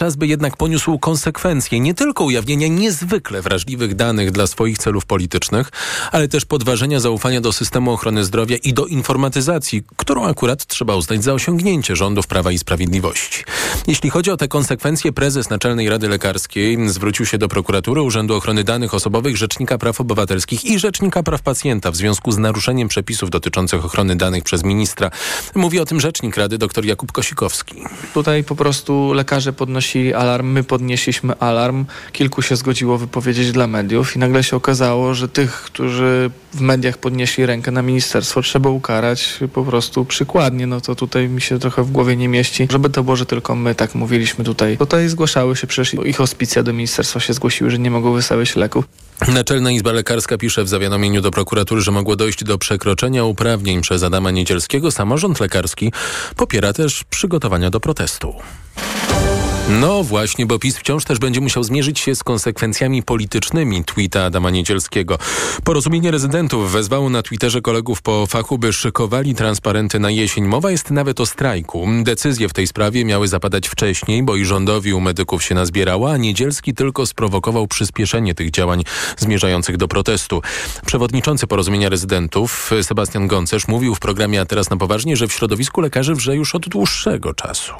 Czas by jednak poniósł konsekwencje nie tylko ujawnienia niezwykle wrażliwych danych dla swoich celów politycznych, ale też podważenia zaufania do systemu ochrony zdrowia i do informatyzacji, którą akurat trzeba uznać za osiągnięcie rządów Prawa i Sprawiedliwości. Jeśli chodzi o te konsekwencje, prezes Naczelnej Rady Lekarskiej zwrócił się do prokuratury, Urzędu Ochrony Danych Osobowych, Rzecznika Praw Obywatelskich i Rzecznika Praw Pacjenta w związku z naruszeniem przepisów dotyczących ochrony danych przez ministra. Mówi o tym rzecznik Rady dr Jakub Kosikowski. Tutaj po prostu lekarze podnosili alarm, my podnieśliśmy alarm, kilku się zgodziło wypowiedzieć dla mediów i nagle się okazało, że tych, którzy w mediach podnieśli rękę na ministerstwo, trzeba ukarać po prostu przykładnie. No to tutaj mi się trochę w głowie nie mieści, żeby to było, że tylko my tak mówiliśmy tutaj. Tutaj zgłaszały się przecież ich hospicja do ministerstwa się zgłosiły, że nie mogą wystawiać leków. Naczelna Izba Lekarska pisze w zawiadomieniu do prokuratury, że mogło dojść do przekroczenia uprawnień przez Adama Niedzielskiego. Samorząd lekarski popiera też przygotowania do protestu. No właśnie, bo PiS wciąż też będzie musiał zmierzyć się z konsekwencjami politycznymi tweeta Adama Niedzielskiego. Porozumienie rezydentów wezwało na Twitterze kolegów po fachu, by szykowali transparenty na jesień. Mowa jest nawet o strajku. Decyzje w tej sprawie miały zapadać wcześniej, bo i rządowi u medyków się nazbierała, a Niedzielski tylko sprowokował przyspieszenie tych działań zmierzających do protestu. Przewodniczący porozumienia rezydentów Sebastian Goncerz mówił w programie A teraz na poważnie, że w środowisku lekarzy wrze już od dłuższego czasu.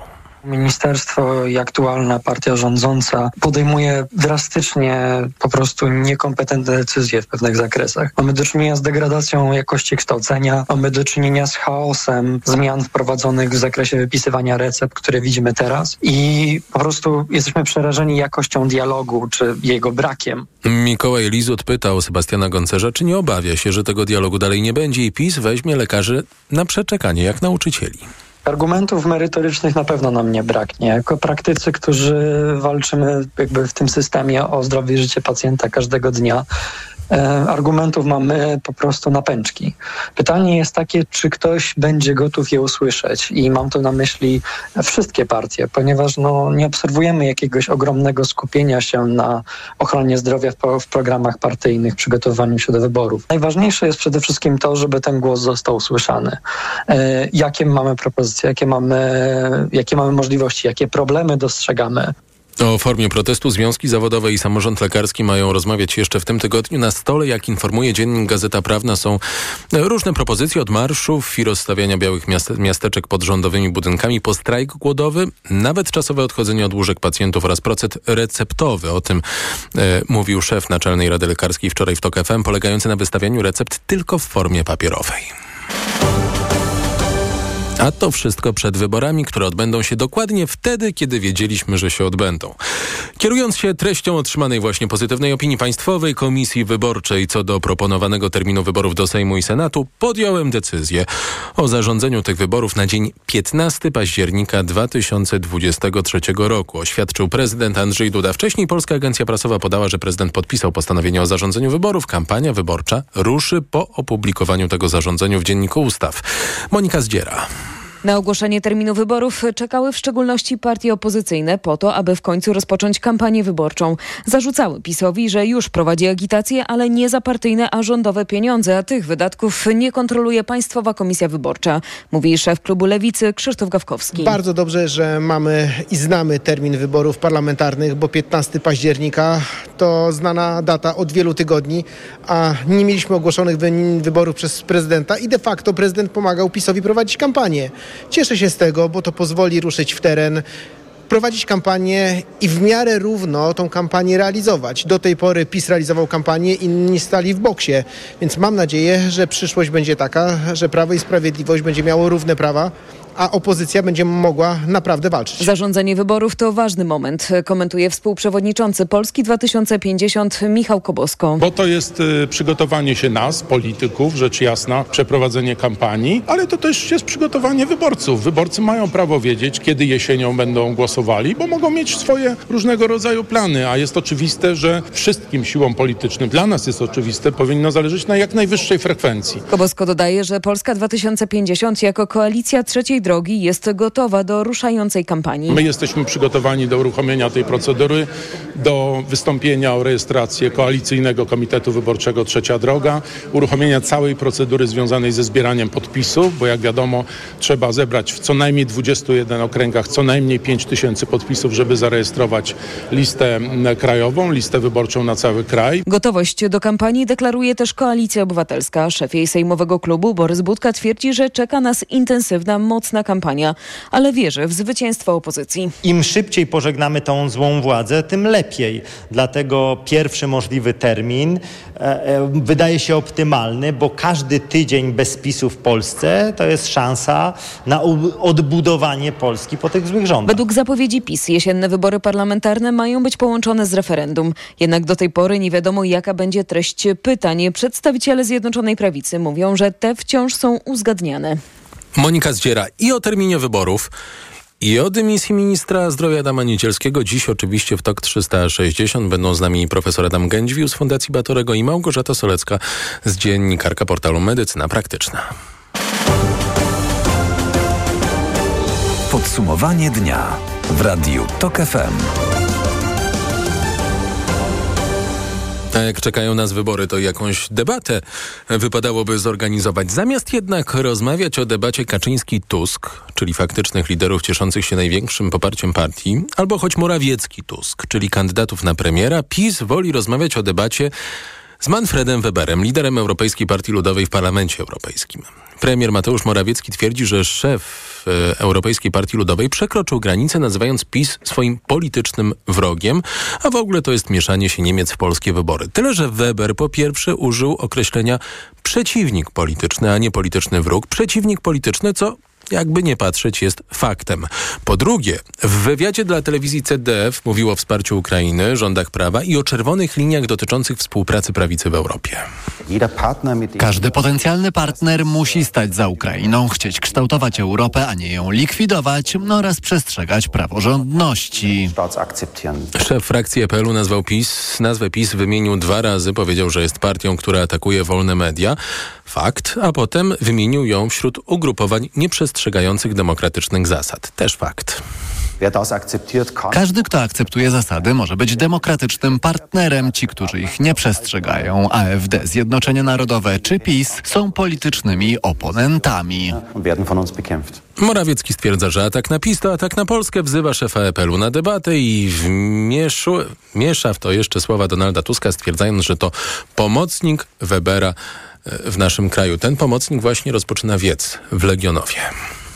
Ministerstwo i aktualna partia rządząca podejmuje drastycznie po prostu niekompetentne decyzje w pewnych zakresach. Mamy do czynienia z degradacją jakości kształcenia, mamy do czynienia z chaosem zmian wprowadzonych w zakresie wypisywania recept, które widzimy teraz i po prostu jesteśmy przerażeni jakością dialogu czy jego brakiem. Mikołaj Lizut pytał Sebastiana Goncerza, czy nie obawia się, że tego dialogu dalej nie będzie i PiS weźmie lekarzy na przeczekanie jak nauczycieli. Argumentów merytorycznych na pewno nam nie braknie. Jako praktycy, którzy walczymy jakby w tym systemie o zdrowie i życie pacjenta każdego dnia, argumentów mamy po prostu na pęczki. Pytanie jest takie, czy ktoś będzie gotów je usłyszeć i mam tu na myśli wszystkie partie, ponieważ no, nie obserwujemy jakiegoś ogromnego skupienia się na ochronie zdrowia w, w programach partyjnych, przygotowaniu się do wyborów. Najważniejsze jest przede wszystkim to, żeby ten głos został usłyszany. E, jakie mamy propozycje, jakie mamy, jakie mamy możliwości, jakie problemy dostrzegamy. O formie protestu związki zawodowe i samorząd lekarski mają rozmawiać jeszcze w tym tygodniu. Na stole, jak informuje dziennik Gazeta Prawna, są różne propozycje od marszów i rozstawiania białych miast miasteczek pod rządowymi budynkami po strajk głodowy, nawet czasowe odchodzenie od łóżek pacjentów oraz proces receptowy. O tym e, mówił szef Naczelnej Rady Lekarskiej wczoraj w TOK FM, polegający na wystawianiu recept tylko w formie papierowej. A to wszystko przed wyborami, które odbędą się dokładnie wtedy, kiedy wiedzieliśmy, że się odbędą. Kierując się treścią otrzymanej właśnie pozytywnej opinii Państwowej Komisji Wyborczej co do proponowanego terminu wyborów do Sejmu i Senatu, podjąłem decyzję o zarządzeniu tych wyborów na dzień 15 października 2023 roku, oświadczył prezydent Andrzej Duda. Wcześniej Polska Agencja Prasowa podała, że prezydent podpisał postanowienie o zarządzeniu wyborów. Kampania wyborcza ruszy po opublikowaniu tego zarządzenia w Dzienniku Ustaw. Monika Zdziera. Na ogłoszenie terminu wyborów czekały w szczególności partie opozycyjne po to, aby w końcu rozpocząć kampanię wyborczą. Zarzucały PiSowi, że już prowadzi agitację, ale nie za partyjne, a rządowe pieniądze, a tych wydatków nie kontroluje Państwowa Komisja Wyborcza, mówi szef klubu Lewicy Krzysztof Gawkowski. Bardzo dobrze, że mamy i znamy termin wyborów parlamentarnych, bo 15 października to znana data od wielu tygodni, a nie mieliśmy ogłoszonych wyborów przez prezydenta i de facto prezydent pomagał PiSowi prowadzić kampanię. Cieszę się z tego, bo to pozwoli ruszyć w teren prowadzić kampanię i w miarę równo tą kampanię realizować. Do tej pory PiS realizował kampanię, inni stali w boksie, więc mam nadzieję, że przyszłość będzie taka, że Prawo i Sprawiedliwość będzie miało równe prawa a opozycja będzie mogła naprawdę walczyć. Zarządzanie wyborów to ważny moment, komentuje współprzewodniczący Polski 2050 Michał Kobosko. Bo to jest y, przygotowanie się nas, polityków, rzecz jasna, przeprowadzenie kampanii, ale to też jest przygotowanie wyborców. Wyborcy mają prawo wiedzieć, kiedy jesienią będą głosowali, bo mogą mieć swoje różnego rodzaju plany, a jest oczywiste, że wszystkim siłom politycznym, dla nas jest oczywiste, powinno zależeć na jak najwyższej frekwencji. Kobosko dodaje, że Polska 2050 jako koalicja trzeciej drogi jest gotowa do ruszającej kampanii. My jesteśmy przygotowani do uruchomienia tej procedury, do wystąpienia o rejestrację koalicyjnego komitetu wyborczego Trzecia Droga, uruchomienia całej procedury związanej ze zbieraniem podpisów, bo jak wiadomo trzeba zebrać w co najmniej 21 okręgach co najmniej 5 tysięcy podpisów, żeby zarejestrować listę krajową, listę wyborczą na cały kraj. Gotowość do kampanii deklaruje też Koalicja Obywatelska. Szef jej sejmowego klubu Borys Budka twierdzi, że czeka nas intensywna, mocna kampania, ale wierzy w zwycięstwo opozycji. Im szybciej pożegnamy tą złą władzę, tym lepiej. Dlatego pierwszy możliwy termin e, e, wydaje się optymalny, bo każdy tydzień bez PiSu w Polsce to jest szansa na odbudowanie Polski po tych złych rządach. Według zapowiedzi PiS jesienne wybory parlamentarne mają być połączone z referendum. Jednak do tej pory nie wiadomo, jaka będzie treść pytań. Przedstawiciele Zjednoczonej Prawicy mówią, że te wciąż są uzgadniane. Monika Zdziera i o terminie wyborów, i o dymisji ministra zdrowia Adama Niedzielskiego. Dziś oczywiście w TOK 360 będą z nami profesor Adam Gędźwił z Fundacji Batorego i Małgorzata Solecka z dziennikarka portalu Medycyna Praktyczna. Podsumowanie dnia w Radiu TOK FM. A jak czekają nas wybory, to jakąś debatę wypadałoby zorganizować. Zamiast jednak rozmawiać o debacie Kaczyński-Tusk, czyli faktycznych liderów cieszących się największym poparciem partii, albo choć Morawiecki-Tusk, czyli kandydatów na premiera, PiS woli rozmawiać o debacie z Manfredem Weberem, liderem Europejskiej Partii Ludowej w Parlamencie Europejskim. Premier Mateusz Morawiecki twierdzi, że szef e, Europejskiej Partii Ludowej przekroczył granicę, nazywając PiS swoim politycznym wrogiem, a w ogóle to jest mieszanie się Niemiec w polskie wybory. Tyle, że Weber po pierwsze użył określenia przeciwnik polityczny, a nie polityczny wróg. Przeciwnik polityczny, co jakby nie patrzeć, jest faktem. Po drugie, w wywiadzie dla telewizji CDF mówił o wsparciu Ukrainy, rządach prawa i o czerwonych liniach dotyczących współpracy prawicy w Europie. Każdy potencjalny partner musi stać za Ukrainą, chcieć kształtować Europę, a nie ją likwidować oraz przestrzegać praworządności. Szef frakcji EPL-u nazwał PiS, nazwę PiS wymienił dwa razy, powiedział, że jest partią, która atakuje wolne media. Fakt, a potem wymienił ją wśród ugrupowań nieprzestrzegających demokratycznych zasad. Też fakt. Każdy, kto akceptuje zasady, może być demokratycznym partnerem. Ci, którzy ich nie przestrzegają, AfD, Zjednoczenie Narodowe czy PiS, są politycznymi oponentami. Morawiecki stwierdza, że atak na PiS to atak na Polskę, wzywa szefa EPL-u na debatę i wmieszu, miesza w to jeszcze słowa Donalda Tuska, stwierdzając, że to pomocnik Webera w naszym kraju. Ten pomocnik właśnie rozpoczyna wiec w Legionowie.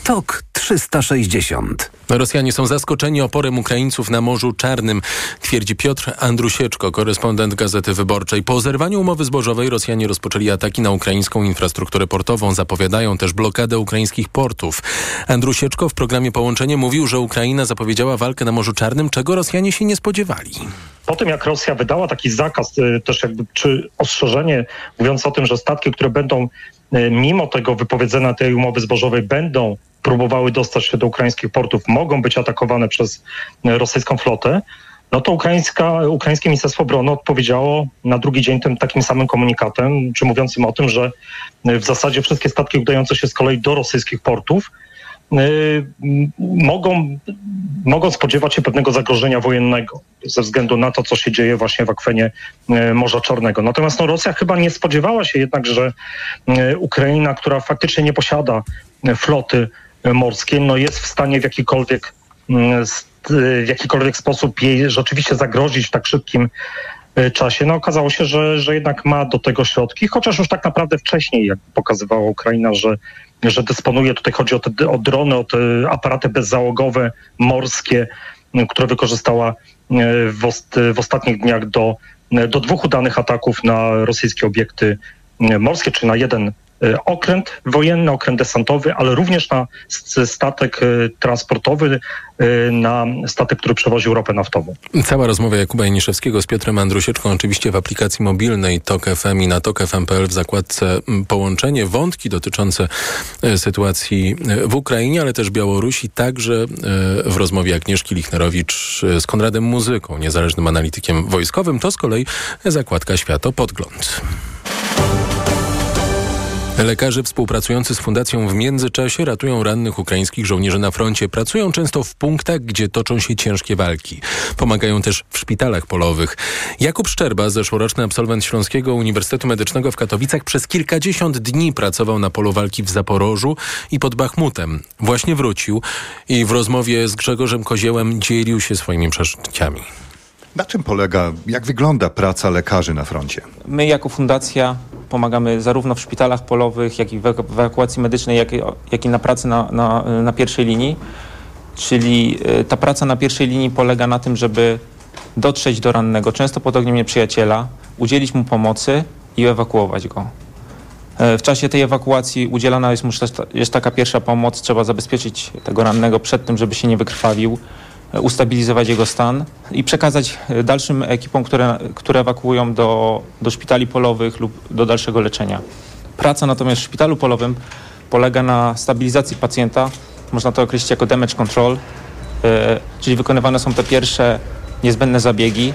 TOK 360. Rosjanie są zaskoczeni oporem Ukraińców na Morzu Czarnym, twierdzi Piotr Andrusieczko, korespondent Gazety Wyborczej. Po zerwaniu umowy zbożowej Rosjanie rozpoczęli ataki na ukraińską infrastrukturę portową. Zapowiadają też blokadę ukraińskich portów. Andrusieczko w programie Połączenie mówił, że Ukraina zapowiedziała walkę na Morzu Czarnym, czego Rosjanie się nie spodziewali. Po tym, jak Rosja wydała taki zakaz, y, też jakby, czy ostrzeżenie mówiąc o tym, że statki, które będą y, mimo tego wypowiedzenia tej umowy zbożowej będą próbowały dostać się do ukraińskich portów, mogą być atakowane przez rosyjską flotę, no to ukraińska, ukraińskie Ministerstwo Obrony odpowiedziało na drugi dzień tym takim samym komunikatem, czy mówiącym o tym, że w zasadzie wszystkie statki udające się z kolei do rosyjskich portów Y, mogą, mogą spodziewać się pewnego zagrożenia wojennego ze względu na to, co się dzieje właśnie w akwenie y, Morza Czarnego. Natomiast no, Rosja chyba nie spodziewała się jednak, że y, Ukraina, która faktycznie nie posiada floty morskiej, no jest w stanie w jakikolwiek, w jakikolwiek sposób jej rzeczywiście zagrozić w tak szybkim czasie. No okazało się, że, że jednak ma do tego środki, chociaż już tak naprawdę wcześniej, jak pokazywała Ukraina, że że dysponuje, tutaj chodzi o, te, o drony, o te aparaty bezzałogowe, morskie, które wykorzystała e, w, ost, w ostatnich dniach do, do dwóch udanych ataków na rosyjskie obiekty e, morskie, czy na jeden E, okręt wojenny, okręt desantowy, ale również na statek e, transportowy, e, na statek, który przewoził ropę naftową. Cała rozmowa Jakuba Janiszewskiego z Piotrem Andrusieczką oczywiście w aplikacji mobilnej TOK FM i na TOK.fm.pl w zakładce Połączenie. Wątki dotyczące sytuacji w Ukrainie, ale też Białorusi, także w rozmowie Agnieszki Lichnerowicz z Konradem Muzyką, niezależnym analitykiem wojskowym. To z kolei zakładka Światopodgląd. Lekarze współpracujący z fundacją w międzyczasie ratują rannych ukraińskich żołnierzy na froncie. Pracują często w punktach, gdzie toczą się ciężkie walki. Pomagają też w szpitalach polowych. Jakub Szczerba, zeszłoroczny absolwent Śląskiego Uniwersytetu Medycznego w Katowicach, przez kilkadziesiąt dni pracował na polu walki w Zaporożu i pod Bachmutem. Właśnie wrócił i w rozmowie z Grzegorzem Koziełem dzielił się swoimi przeżyciami. Na czym polega, jak wygląda praca lekarzy na froncie? My jako fundacja pomagamy zarówno w szpitalach polowych, jak i w ewakuacji medycznej, jak, jak i na pracy na, na, na pierwszej linii. Czyli e, ta praca na pierwszej linii polega na tym, żeby dotrzeć do rannego, często pod ogniem nieprzyjaciela, udzielić mu pomocy i ewakuować go. E, w czasie tej ewakuacji udzielana jest mu jest taka pierwsza pomoc, trzeba zabezpieczyć tego rannego przed tym, żeby się nie wykrwawił, ustabilizować jego stan i przekazać dalszym ekipom, które, które ewakuują do, do szpitali polowych lub do dalszego leczenia. Praca natomiast w szpitalu polowym polega na stabilizacji pacjenta, można to określić jako damage control, yy, czyli wykonywane są te pierwsze niezbędne zabiegi,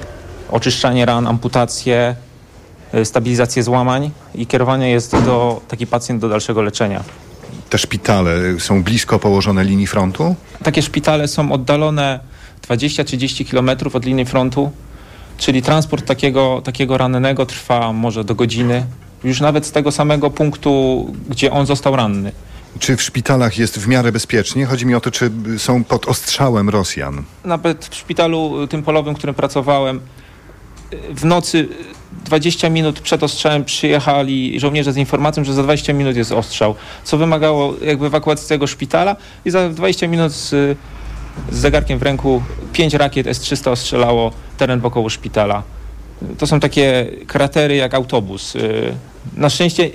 oczyszczanie ran, amputacje, yy, stabilizację złamań i kierowanie jest do taki pacjent do dalszego leczenia. Te szpitale są blisko położone linii frontu? Takie szpitale są oddalone 20-30 km od linii frontu, czyli transport takiego, takiego rannego trwa może do godziny, już nawet z tego samego punktu, gdzie on został ranny. Czy w szpitalach jest w miarę bezpiecznie? Chodzi mi o to, czy są pod ostrzałem Rosjan. Nawet w szpitalu tym polowym, w którym pracowałem, w nocy 20 minut przed ostrzałem przyjechali żołnierze z informacją, że za 20 minut jest ostrzał, co wymagało jakby ewakuacji tego szpitala i za 20 minut z, z zegarkiem w ręku 5 rakiet S-300 ostrzelało teren wokoło szpitala. To są takie kratery jak autobus. Na szczęście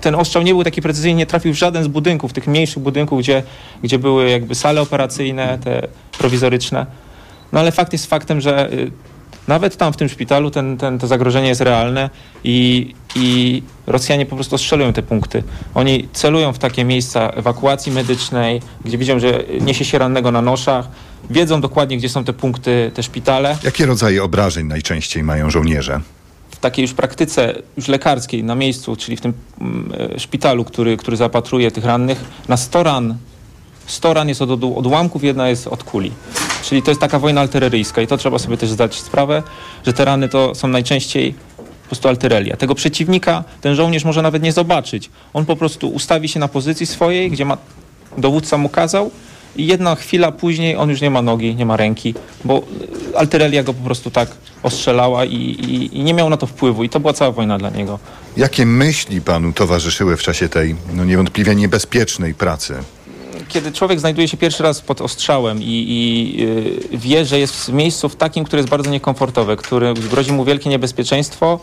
ten ostrzał nie był taki precyzyjny, nie trafił w żaden z budynków, tych mniejszych budynków, gdzie, gdzie były jakby sale operacyjne, te prowizoryczne. No ale fakt jest faktem, że nawet tam w tym szpitalu ten, ten, to zagrożenie jest realne i, i Rosjanie po prostu strzelują te punkty. Oni celują w takie miejsca ewakuacji medycznej, gdzie widzą, że niesie się rannego na noszach, wiedzą dokładnie, gdzie są te punkty, te szpitale. Jakie rodzaje obrażeń najczęściej mają żołnierze? W takiej już praktyce już lekarskiej na miejscu, czyli w tym mm, e, szpitalu, który, który zapatruje tych rannych, na 100 ran 100 ran jest od odłamków, jedna jest od kuli. Czyli to jest taka wojna artyleryjska i to trzeba sobie też zdać sprawę, że te rany to są najczęściej po prostu artyleria. Tego przeciwnika ten żołnierz może nawet nie zobaczyć. On po prostu ustawi się na pozycji swojej, gdzie ma, dowódca mu kazał i jedna chwila później on już nie ma nogi, nie ma ręki, bo artyleria go po prostu tak ostrzelała i, i, i, nie miał na to wpływu i to była cała wojna dla niego. Jakie myśli panu towarzyszyły w czasie tej no niewątpliwie niebezpiecznej pracy? Kiedy człowiek znajduje się pierwszy raz pod ostrzałem i, i yy, wie, że jest w miejscu w takim, które jest bardzo niekomfortowe, który grozi mu wielkie niebezpieczeństwo,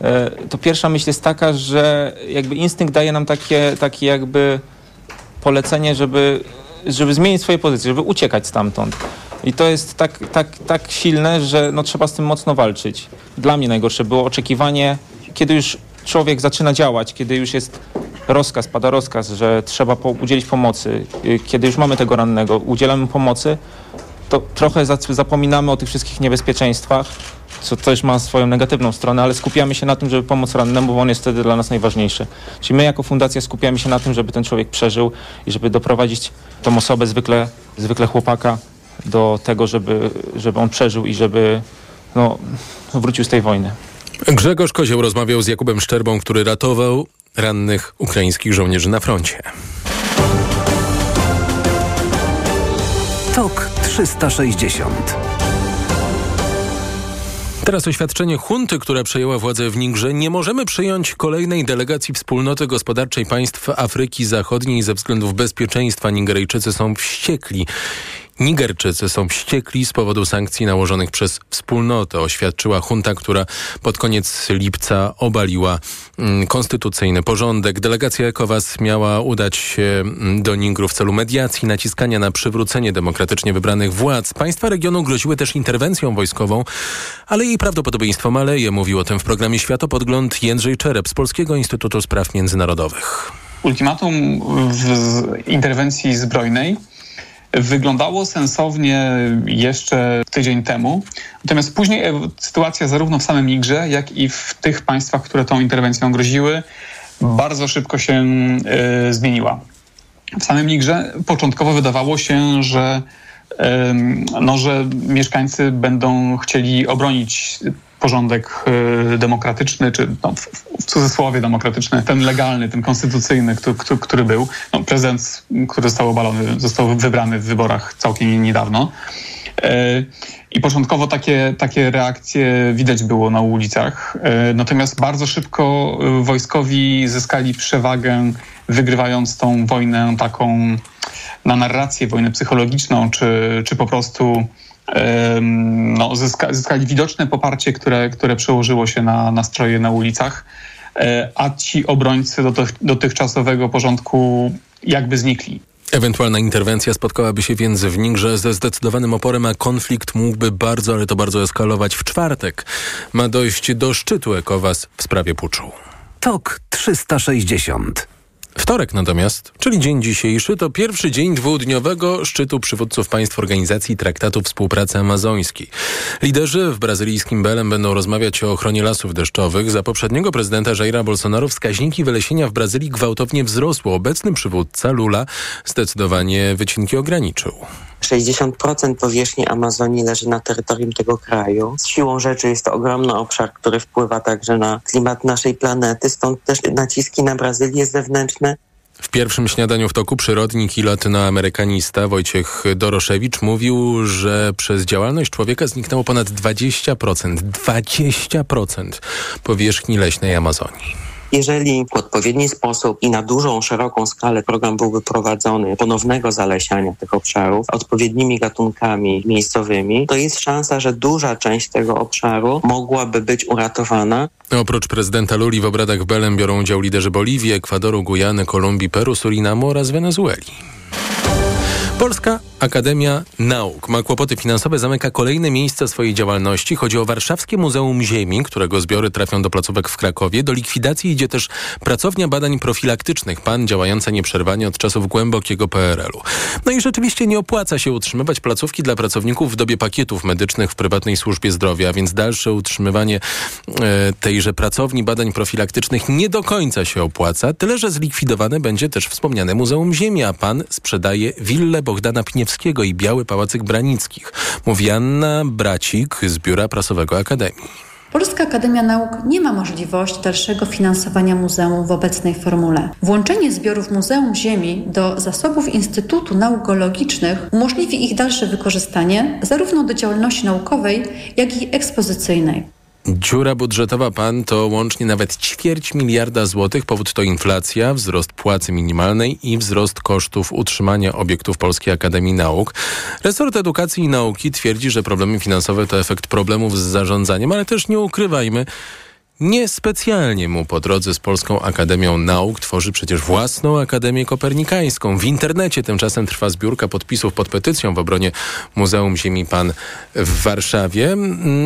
yy, to pierwsza myśl jest taka, że jakby instynkt daje nam takie, takie jakby polecenie, żeby, żeby zmienić swoje pozycje, żeby uciekać stamtąd. I to jest tak, tak, tak silne, że no, trzeba z tym mocno walczyć. Dla mnie najgorsze było oczekiwanie, kiedy już człowiek zaczyna działać, kiedy już jest rozkaz, pada rozkaz, że trzeba po, udzielić pomocy, y, kiedy już mamy tego rannego, udzielamy pomocy, to trochę zapominamy o tych wszystkich niebezpieczeństwach, co też ma swoją negatywną stronę, ale skupiamy się na tym, żeby pomóc rannemu, bo on jest wtedy dla nas najważniejszy. Czyli my jako fundacja skupiamy się na tym, żeby ten człowiek przeżył i żeby doprowadzić tą osobę, zwykle, zwykle chłopaka, do tego, żeby, żeby on przeżył i żeby no, wrócił z tej wojny. Grzegorz Kozioł rozmawiał z Jakubem Szczerbą, który ratował rannych ukraińskich żołnierzy na froncie. Tok 360. Teraz oświadczenie hunty, która przejęła władzę w Nigrze. Nie możemy przyjąć kolejnej delegacji wspólnoty gospodarczej państw Afryki Zachodniej ze względów bezpieczeństwa. Nigeryjczycy są wściekli. Nigerczycy są wściekli z powodu sankcji nałożonych przez wspólnotę, oświadczyła junta, która pod koniec lipca obaliła mm, konstytucyjny porządek. Delegacja ECOWAS miała udać się mm, do Nigru w celu mediacji, naciskania na przywrócenie demokratycznie wybranych władz. Państwa regionu groziły też interwencją wojskową, ale jej prawdopodobieństwo maleje. Mówił o tym w programie Światopodgląd Jędrzej Czerep z Polskiego Instytutu Spraw Międzynarodowych. Ultimatum w interwencji zbrojnej wyglądało sensownie jeszcze tydzień temu. Natomiast później sytuacja zarówno w samym Nigrze, jak i w tych państwach, które tą interwencją groziły, bardzo szybko się zmieniła. W samym Nigrze początkowo wydawało się, że, no, że mieszkańcy będą chcieli obronić porządek demokratyczny, czy no, w cudzysłowie demokratyczny, ten legalny, ten konstytucyjny, który, który był. No, prezydent, który został obalony, został wybrany w wyborach całkiem niedawno. I początkowo takie, takie reakcje widać było na ulicach. Natomiast bardzo szybko wojskowi zyskali przewagę, wygrywając tą wojnę taką na narrację, wojnę psychologiczną, czy, czy po prostu no, zyska, zyskali widoczne poparcie, które, które przełożyło się na nastroje na ulicach, a ci obrońcy dotychczasowego porządku jakby znikli. Ewentualna interwencja spotkałaby się więc w Nigrze ze zdecydowanym oporem, a konflikt mógłby bardzo, ale to bardzo eskalować. W czwartek ma dojść do szczytu ECOWAS w sprawie puczu. TOK 360 Wtorek natomiast, czyli dzień dzisiejszy, to pierwszy dzień dwudniowego szczytu przywódców państw Organizacji Traktatu Współpracy Amazońskiej. Liderzy w brazylijskim Belem będą rozmawiać o ochronie lasów deszczowych. Za poprzedniego prezydenta Jaira Bolsonaro wskaźniki wylesienia w Brazylii gwałtownie wzrosły. Obecny przywódca Lula zdecydowanie wycinki ograniczył. 60% powierzchni Amazonii leży na terytorium tego kraju. Z siłą rzeczy jest to ogromny obszar, który wpływa także na klimat naszej planety, stąd też naciski na Brazylię zewnętrzne w pierwszym śniadaniu w toku przyrodnik i latynoamerykanista Wojciech Doroszewicz mówił, że przez działalność człowieka zniknęło ponad 20%, 20% powierzchni leśnej Amazonii. Jeżeli w odpowiedni sposób i na dużą, szeroką skalę program byłby prowadzony ponownego zalesiania tych obszarów odpowiednimi gatunkami miejscowymi, to jest szansa, że duża część tego obszaru mogłaby być uratowana. Oprócz prezydenta Luli w obradach Belem biorą udział liderzy Boliwii, Ekwadoru, Gujany, Kolumbii, Peru, Surinamu oraz Wenezueli. Polska Akademia Nauk ma kłopoty finansowe, zamyka kolejne miejsca swojej działalności. Chodzi o Warszawskie Muzeum Ziemi, którego zbiory trafią do placówek w Krakowie. Do likwidacji idzie też pracownia badań profilaktycznych, PAN, działająca nieprzerwanie od czasów głębokiego PRL-u. No i rzeczywiście nie opłaca się utrzymywać placówki dla pracowników w dobie pakietów medycznych w prywatnej służbie zdrowia, więc dalsze utrzymywanie e, tejże pracowni badań profilaktycznych nie do końca się opłaca. Tyle, że zlikwidowane będzie też wspomniane Muzeum Ziemi, a PAN sprzedaje willę Bogdana Pniewskiego i Biały Pałacyk Branickich, mówi Anna Bracik z Biura Prasowego Akademii. Polska Akademia Nauk nie ma możliwości dalszego finansowania muzeum w obecnej formule. Włączenie zbiorów Muzeum Ziemi do zasobów Instytutu Nauk Geologicznych umożliwi ich dalsze wykorzystanie zarówno do działalności naukowej, jak i ekspozycyjnej. Dziura budżetowa PAN to łącznie nawet ćwierć miliarda złotych. Powód to inflacja, wzrost płacy minimalnej i wzrost kosztów utrzymania obiektów Polskiej Akademii Nauk. Resort Edukacji i Nauki twierdzi, że problemy finansowe to efekt problemów z zarządzaniem, ale też nie ukrywajmy, Niespecjalnie mu po drodze z Polską Akademią Nauk tworzy przecież własną Akademię Kopernikańską. W internecie tymczasem trwa zbiórka podpisów pod petycją w obronie Muzeum Ziemi Pan w Warszawie.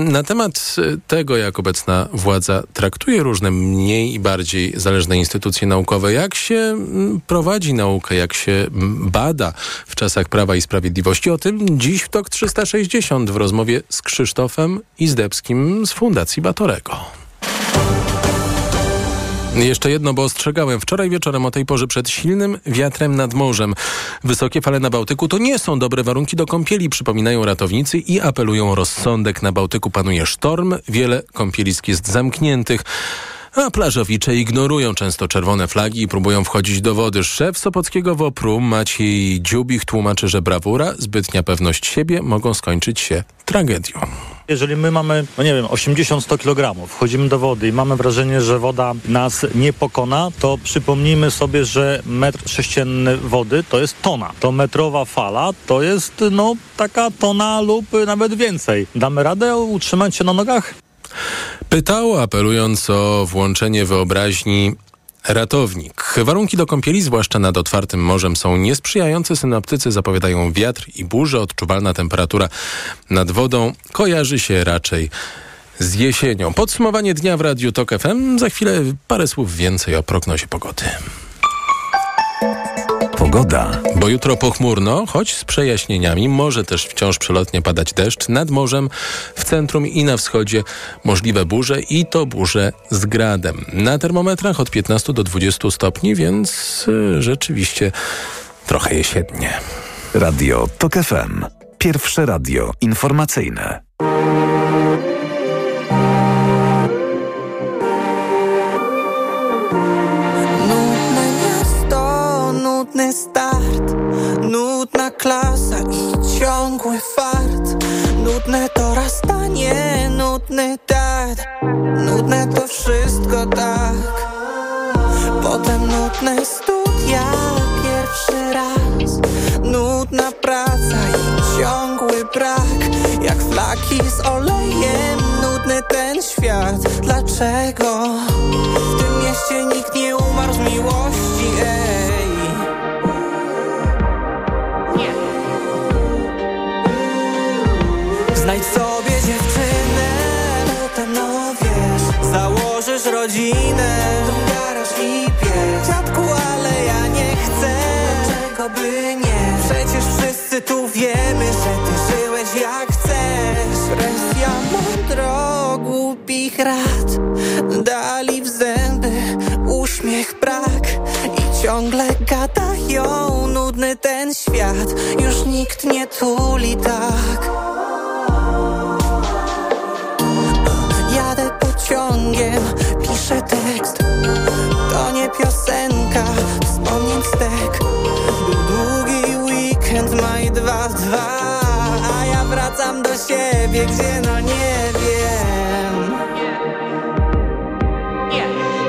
Na temat tego, jak obecna władza traktuje różne mniej i bardziej zależne instytucje naukowe, jak się mm, prowadzi naukę, jak się bada w czasach Prawa i Sprawiedliwości. O tym dziś w TOK 360 w rozmowie z Krzysztofem Izdebskim z Fundacji Batorego. Jeszcze jedno, bo ostrzegałem wczoraj wieczorem o tej porze przed silnym wiatrem nad morzem. Wysokie fale na Bałtyku to nie są dobre warunki do kąpieli, przypominają ratownicy i apelują o rozsądek. Na Bałtyku panuje sztorm, wiele kąpielisk jest zamkniętych. A plażowicze ignorują często czerwone flagi i próbują wchodzić do wody. Szef Sopockiego WOPR-u Maciej Dziubich tłumaczy, że brawura, zbytnia pewność siebie mogą skończyć się tragedią. Jeżeli my mamy, no nie wiem, 80-100 kg, wchodzimy do wody i mamy wrażenie, że woda nas nie pokona, to przypomnijmy sobie, że metr sześcienny wody to jest tona. To metrowa fala to jest no taka tona lub nawet więcej. Damy radę utrzymać się na nogach? Pytał, apelując o włączenie wyobraźni Ratownik. Warunki do kąpieli, zwłaszcza nad otwartym morzem, są niesprzyjające. Synoptycy zapowiadają wiatr i burzę. Odczuwalna temperatura nad wodą kojarzy się raczej z jesienią. Podsumowanie dnia w Radiu TOK FM. Za chwilę parę słów więcej o prognozie pogody. Pogoda. Bo jutro pochmurno, choć z przejaśnieniami, może też wciąż przelotnie padać deszcz. Nad morzem, w centrum i na wschodzie możliwe burze i to burze z gradem. Na termometrach od 15 do 20 stopni, więc y, rzeczywiście trochę jesiennie. Radio TOK FM. Pierwsze radio informacyjne. Start. Nudna klasa i ciągły fart. Nudne dorastanie, nudny dad Nudne to wszystko tak. Potem nudne studia pierwszy raz. Nudna praca i ciągły brak. Jak flaki z olejem Nudny ten świat. Dlaczego w tym mieście nikt nie umarł z miłości? Ej Znajdź sobie dziewczynę Potem no wiesz Założysz rodzinę. Dom, garaż i pies. Dziadku, ale ja nie chcę. Dlaczego by nie? Przecież wszyscy tu wiemy Że ty żyłeś jak chcesz. Presja mądro głupich rad. Dali w zęby Uśmiech brak. I ciągle gadają Nudny ten świat. Już nikt nie tuli tak piosenka, wspomnień stek Był długi weekend, maj dwa w dwa. A ja wracam do siebie, gdzie no nie. Wiem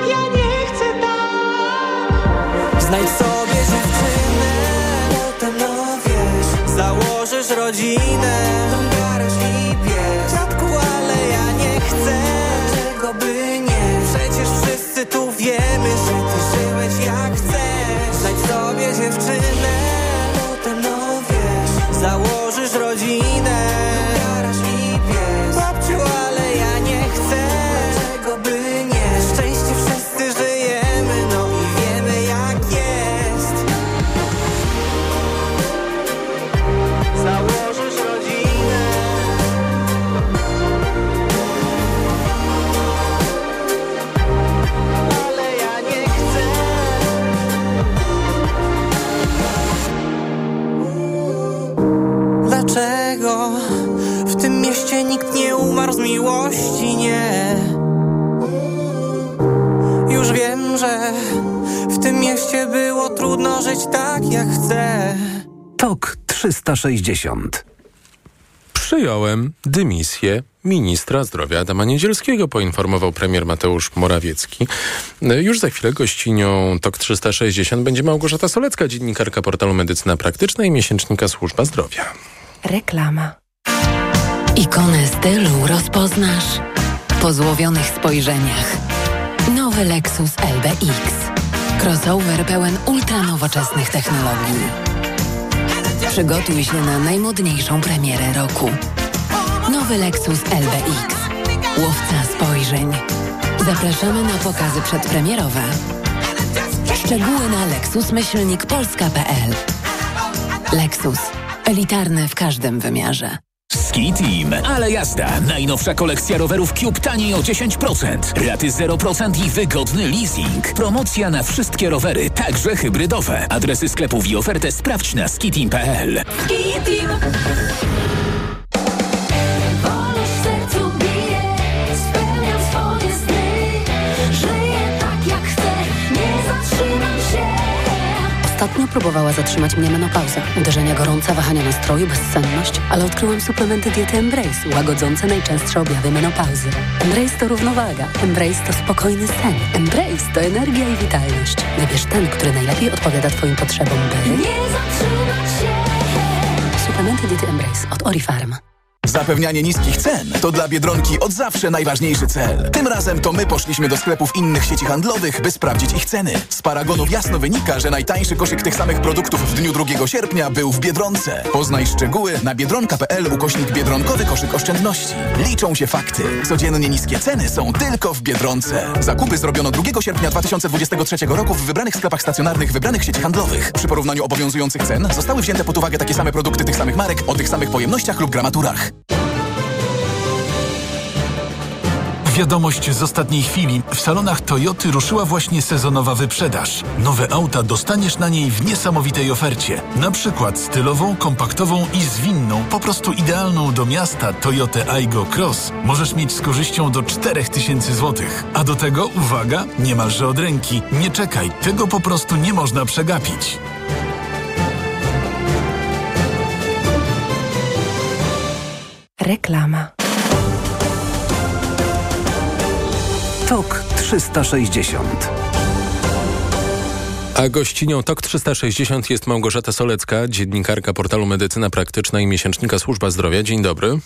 Ja nie chcę tak Znajdź sobie dziewczynę Potem no wiesz Założysz rodzinę Dom, garaż i pies. Dziadku, ale ja nie chcę Czego by nie wiemy Że ty żyłeś jak chcesz. Znajdź sobie dziewczynę Potem no wiesz Założysz rodzinę miłości? Nie Już wiem, że w tym mieście było trudno żyć tak jak chcę TOK 360. Przyjąłem dymisję ministra zdrowia Adama Niedzielskiego, poinformował premier Mateusz Morawiecki. Już za chwilę gościnią TOK 360 będzie Małgorzata Solecka, dziennikarka portalu Medycyna Praktyczna i miesięcznika Służba Zdrowia. Reklama. Ikonę stylu rozpoznasz po złowionych spojrzeniach. Nowy Lexus LBX. Crossover pełen ultranowoczesnych technologii. Przygotuj się na najmodniejszą premierę roku. Nowy Lexus LBX. Łowca spojrzeń. Zapraszamy na pokazy przedpremierowe. Szczegóły na lexusmyślnikpolska.pl Lexus. Elitarny w każdym wymiarze. Ski Team, ale jazda. Najnowsza kolekcja rowerów Cube taniej o 10%. Raty 0% i wygodny leasing. Promocja na wszystkie rowery, także hybrydowe. Adresy sklepów i ofertę sprawdź na skiteam.pl. Ski. Ostatnio próbowała zatrzymać mnie menopauza. Uderzenia gorąca, wahania nastroju, bezsenność, ale odkryłam suplementy diety Embrace, łagodzące najczęstsze objawy menopauzy. Embrace to równowaga. Embrace to spokojny sen. Embrace to energia i witalność. Wybierz ten, który najlepiej odpowiada Twoim potrzebom, by... Nie zatrzymać się. Suplementy diety Embrace od Orifarm. Zapewnianie niskich cen to dla Biedronki od zawsze najważniejszy cel. Tym razem to my poszliśmy do sklepów innych sieci handlowych, by sprawdzić ich ceny. Z paragonów jasno wynika, że najtańszy koszyk tych samych produktów w dniu 2 sierpnia był w Biedronce. Poznaj szczegóły na biedronka.pl ukośnik biedronkowy koszyk oszczędności. Liczą się fakty. Codziennie niskie ceny są tylko w Biedronce. Zakupy zrobiono 2 sierpnia 2023 roku w wybranych sklepach stacjonarnych wybranych sieci handlowych. Przy porównaniu obowiązujących cen zostały wzięte pod uwagę takie same produkty tych samych marek o tych samych pojemnościach lub gramaturach. Wiadomość z ostatniej chwili. W salonach Toyoty ruszyła właśnie sezonowa wyprzedaż. Nowe auta dostaniesz na niej w niesamowitej ofercie. Na przykład stylową, kompaktową i zwinną, po prostu idealną do miasta Toyotę Aygo Cross możesz mieć z korzyścią do 4000 zł. A do tego, uwaga, niemalże od ręki. Nie czekaj, tego po prostu nie można przegapić. Reklama. Tok 360. A gościnią TOK 360 jest Małgorzata Solecka, dziennikarka portalu Medycyna Praktyczna i miesięcznika Służba Zdrowia. Dzień dobry.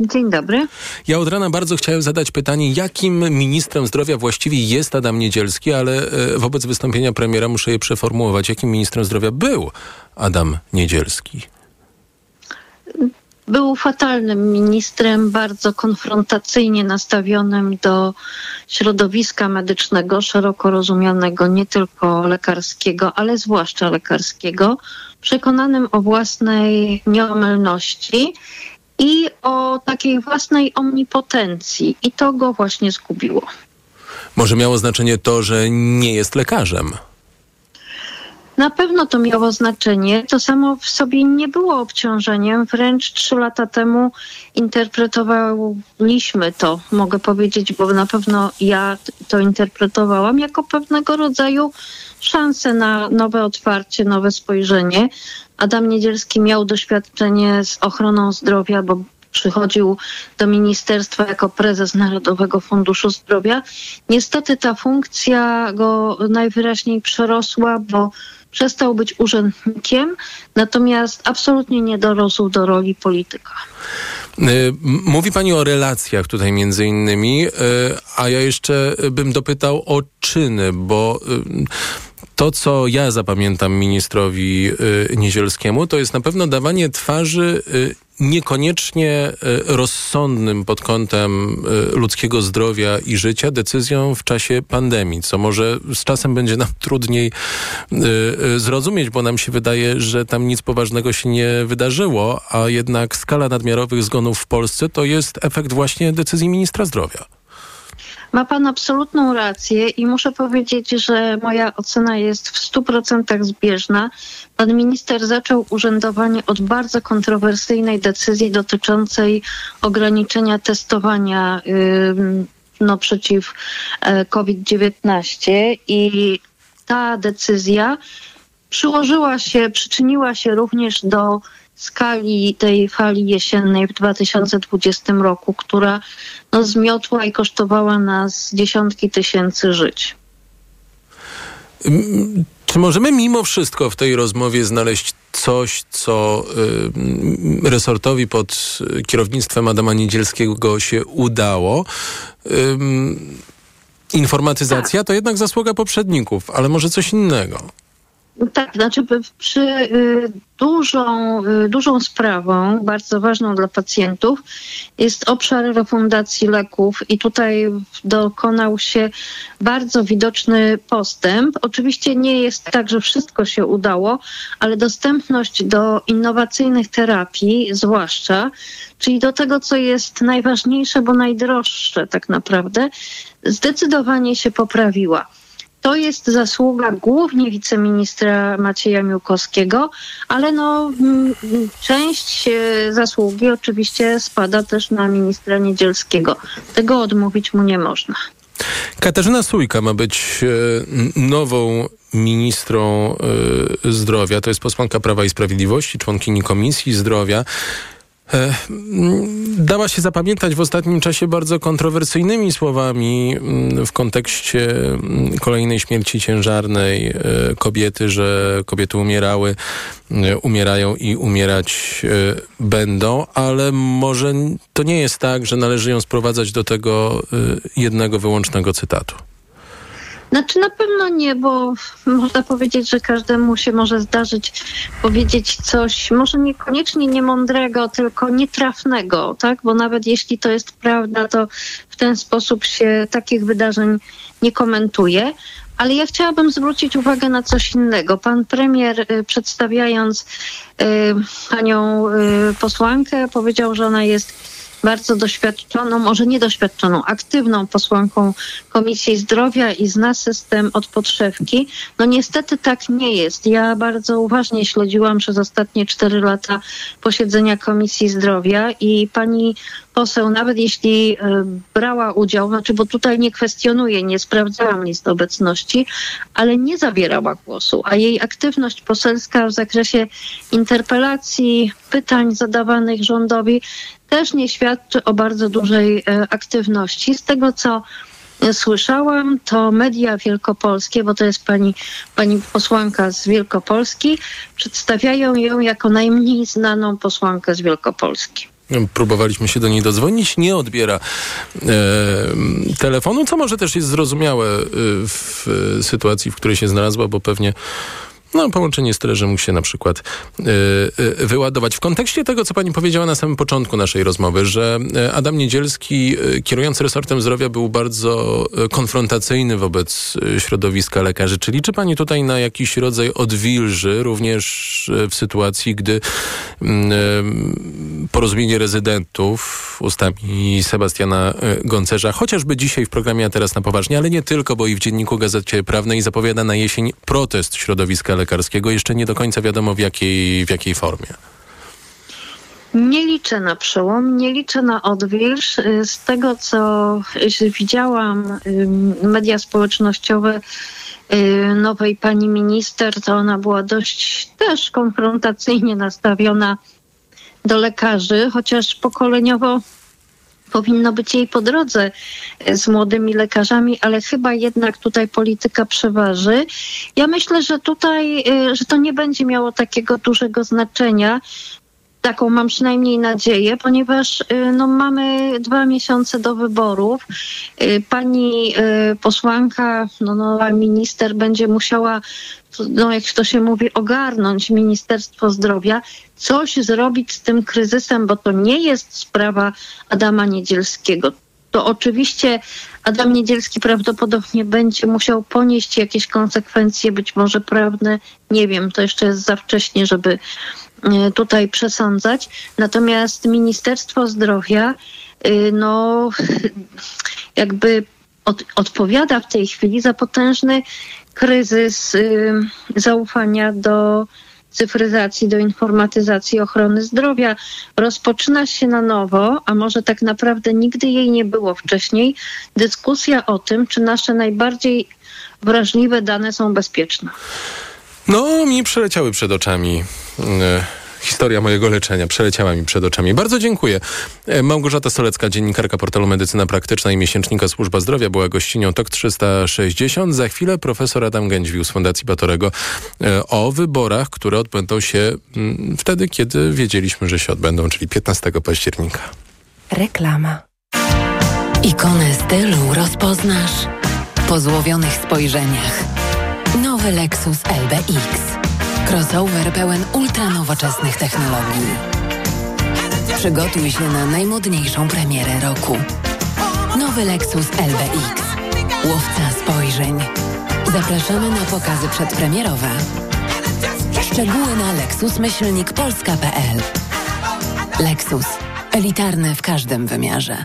Dzień dobry. Ja od rana bardzo chciałem zadać pytanie, jakim ministrem zdrowia właściwie jest Adam Niedzielski, ale e, wobec wystąpienia premiera muszę je przeformułować. Jakim ministrem zdrowia był Adam Niedzielski? Był fatalnym ministrem, bardzo konfrontacyjnie nastawionym do środowiska medycznego, szeroko rozumianego, nie tylko lekarskiego, ale zwłaszcza lekarskiego, przekonanym o własnej nieomylności i o takiej własnej omnipotencji. I to go właśnie zgubiło. Może miało znaczenie to, że nie jest lekarzem? Na pewno to miało znaczenie. To samo w sobie nie było obciążeniem. Wręcz trzy lata temu interpretowaliśmy to, mogę powiedzieć, bo na pewno ja to interpretowałam jako pewnego rodzaju szansę na nowe otwarcie, nowe spojrzenie. Adam Niedzielski miał doświadczenie z ochroną zdrowia, bo przychodził do ministerstwa jako prezes Narodowego Funduszu Zdrowia. Niestety ta funkcja go najwyraźniej przerosła, bo przestał być urzędnikiem, natomiast absolutnie nie dorósł do roli polityka. Y, Mówi Pani o relacjach tutaj między innymi, y, a ja jeszcze bym dopytał o czyny, bo y, to, co ja zapamiętam ministrowi Niezielskiemu, to jest na pewno dawanie twarzy niekoniecznie y, rozsądnym pod kątem y, ludzkiego zdrowia i życia decyzjom w czasie pandemii, co może z czasem będzie nam trudniej y, zrozumieć, bo nam się wydaje, że tam nic poważnego się nie wydarzyło, a jednak skala nadmiarowych zgonów w Polsce to jest efekt właśnie decyzji ministra zdrowia. Ma pan absolutną rację i muszę powiedzieć, że moja ocena jest w 100% zbieżna. Pan minister zaczął urzędowanie od bardzo kontrowersyjnej decyzji dotyczącej ograniczenia testowania ym, no, przeciw e, COVID-19 i ta decyzja przyłożyła się, przyczyniła się również do skali tej fali jesiennej w 2020 roku, która no, zmiotła i kosztowała nas dziesiątki tysięcy żyć. Czy możemy mimo wszystko w tej rozmowie znaleźć coś, co y, resortowi pod y, kierownictwem Adama Niedzielskiego się udało? Ym, informatyzacja to jednak zasługa poprzedników, ale może coś innego. Tak, znaczy przy y, dużą, y, dużą sprawą, bardzo ważną dla pacjentów, jest obszar refundacji leków i tutaj dokonał się bardzo widoczny postęp. Oczywiście nie jest tak, że wszystko się udało, ale dostępność do innowacyjnych terapii, zwłaszcza, czyli do tego, co jest najważniejsze, bo najdroższe tak naprawdę, zdecydowanie się poprawiła. To jest zasługa głównie wiceministra Macieja Miłkowskiego, ale no, mm, mm, część zasługi oczywiście spada też na ministra Niedzielskiego. Tego odmówić mu nie można. Katarzyna Sójka ma być e, nową ministrą e, zdrowia. To jest posłanka Prawa i Sprawiedliwości, członkini Komisji Zdrowia. E, Dała się zapamiętać w ostatnim czasie bardzo kontrowersyjnymi słowami mm, w kontekście mm, kolejnej śmierci ciężarnej e, kobiety, że kobiety umierały, e, umierają i umierać będą, ale może to nie jest tak, że należy ją sprowadzać do tego jednego wyłącznego cytatu. Znaczy na pewno nie, bo można powiedzieć, że każdemu się może zdarzyć powiedzieć coś, może niekoniecznie niemądrego, tylko nietrafnego, tak? Bo nawet jeśli to jest prawda, to w ten sposób się takich wydarzeń nie komentuje. Ale ja chciałabym zwrócić uwagę na coś innego. Pan premier y, przedstawiając y, panią y, posłankę powiedział, że ona jest bardzo doświadczoną, może niedoświadczoną, aktywną posłanką Komisji Zdrowia i zna system od podszewki. No niestety tak nie jest. Ja bardzo uważnie śledziłam przez ostatnie cztery lata posiedzenia Komisji Zdrowia i pani poseł, nawet jeśli e, brała udział, znaczy bo tutaj nie kwestionuję, nie sprawdzałam list obecności, ale nie zabierała głosu, a jej aktywność poselska w zakresie interpelacji, pytań zadawanych rządowi też nie świadczy o bardzo dużej e, aktywności. Z tego, co e, słyszałam, to media wielkopolskie, bo to jest pani, pani posłanka z Wielkopolski, przedstawiają ją jako najmniej znaną posłankę z Wielkopolski. Próbowaliśmy się do niej dodzwonić, nie odbiera e, telefonu, co może też jest zrozumiałe e, w sytuacji, w której się znalazła, bo pewnie no, połączenie jest tyle, że mógł się na przykład y, y, wyładować. W kontekście tego, co pani powiedziała na samym początku naszej rozmowy, że y, Adam Niedzielski, kierujący resortem zdrowia, był bardzo konfrontacyjny wobec środowiska lekarzy. Czy liczy pani tutaj na jakiś rodzaj odwilży, również w sytuacji, gdy mm, y, porozumienie rezydentów ustami Sebastiana Goncerza, chociażby dzisiaj w programie A Teraz na Poważnie, ale nie tylko, bo i w Dzienniku Gazecie Prawnej zapowiada na jesień protest środowiska lekarskiego. Jeszcze nie do końca wiadomo w jakiej, w jakiej formie. Nie liczę na przełom, nie liczę na odwilż. Z tego, co widziałam, media społecznościowe y, nowej pani minister, to ona była dość też konfrontacyjnie nastawiona do lekarzy, chociaż pokoleniowo powinno być jej po drodze y, z młodymi lekarzami, ale chyba jednak tutaj polityka przeważy. Ja myślę, że tutaj, y, że to nie będzie miało takiego dużego znaczenia. Taką mam przynajmniej nadzieję, ponieważ y, no, mamy dwa miesiące do wyborów. Y, Pani y, posłanka, no, nowa minister będzie musiała, no, jak to się mówi, ogarnąć Ministerstwo Zdrowia, coś zrobić z tym kryzysem, bo to nie jest sprawa Adama Niedzielskiego. To oczywiście Adam Niedzielski prawdopodobnie będzie musiał ponieść jakieś konsekwencje, być może prawne, nie wiem, to jeszcze jest za wcześnie, żeby tutaj przesądzać. Natomiast Ministerstwo Zdrowia, y, no, jakby od, odpowiada w tej chwili za potężny kryzys y, zaufania do cyfryzacji, do informatyzacji ochrony zdrowia. Rozpoczyna się na nowo, a może tak naprawdę nigdy jej nie było wcześniej, dyskusja o tym, czy nasze najbardziej wrażliwe dane są bezpieczne. No, mi przeleciały przed oczami. e, Historia mojego leczenia przeleciała mi przed oczami. Bardzo dziękuję. E, Małgorzata Solecka, dziennikarka portalu Medycyna Praktyczna i miesięcznika Służba Zdrowia była gościnią TOK 360. Za chwilę profesor Adam Gędźwił z Fundacji Batorego e, o wyborach, które odbędą się mm, wtedy, kiedy wiedzieliśmy, że się odbędą, czyli 15 października. Reklama. Ikonę stylu rozpoznasz po złowionych spojrzeniach. Nowy Lexus LBX. Crossover pełen ultranowoczesnych technologii. Przygotuj się na najmodniejszą premierę roku. Nowy Lexus LBX. Łowca spojrzeń. Zapraszamy na pokazy przedpremierowe. Szczegóły na lexusmyślnikpolska.pl Lexus. Elitarny w każdym wymiarze.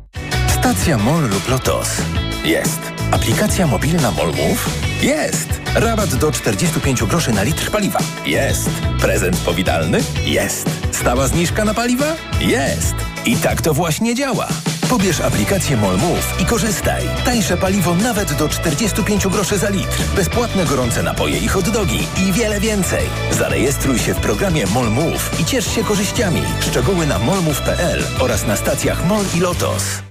Stacja MOL lub LOTOS. Jest. Aplikacja mobilna MOL Move? Jest. Rabat do 45 groszy na litr paliwa? Jest. Prezent powitalny? Jest. Stała zniżka na paliwa? Jest. I tak to właśnie działa. Pobierz aplikację MOL Move i korzystaj. Tańsze paliwo nawet do 45 groszy za litr. Bezpłatne gorące napoje i hot dogi i wiele więcej. Zarejestruj się w programie MOL Move i ciesz się korzyściami. Szczegóły na molmove.pl oraz na stacjach MOL i LOTOS.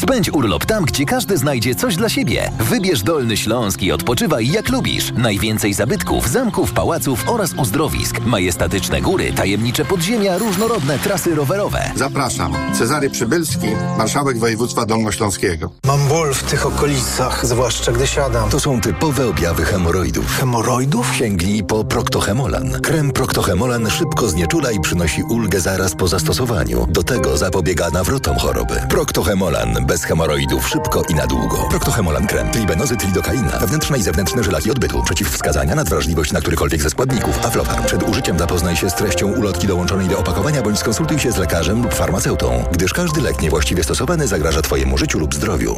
Spędź urlop tam, gdzie każdy znajdzie coś dla siebie. Wybierz Dolny Śląsk i odpoczywaj jak lubisz. Najwięcej zabytków, zamków, pałaców oraz uzdrowisk. Majestatyczne góry, tajemnicze podziemia, różnorodne trasy rowerowe. Zapraszam. Cezary Przybylski, marszałek województwa dolnośląskiego. Mam ból w tych okolicach, zwłaszcza gdy siadam. To są typowe objawy hemoroidów. Hemoroidów? Sięgnij po Proctohemolan. Krem Proctohemolan szybko znieczula i przynosi ulgę zaraz po zastosowaniu. Do tego zapobiega nawrotom choroby. Proctohemolan bez hemoroidów szybko i na długo. Proctohemolan krem. Tribenozy, lidokaina. Wewnętrzne i zewnętrzne żylaki odbytu. Przeciwwskazania, nadwrażliwość na którykolwiek ze składników. Aflofarm. Przed użyciem zapoznaj się z treścią ulotki dołączonej do opakowania bądź skonsultuj się z lekarzem lub farmaceutą, gdyż każdy lek niewłaściwie stosowany zagraża Twojemu życiu lub zdrowiu.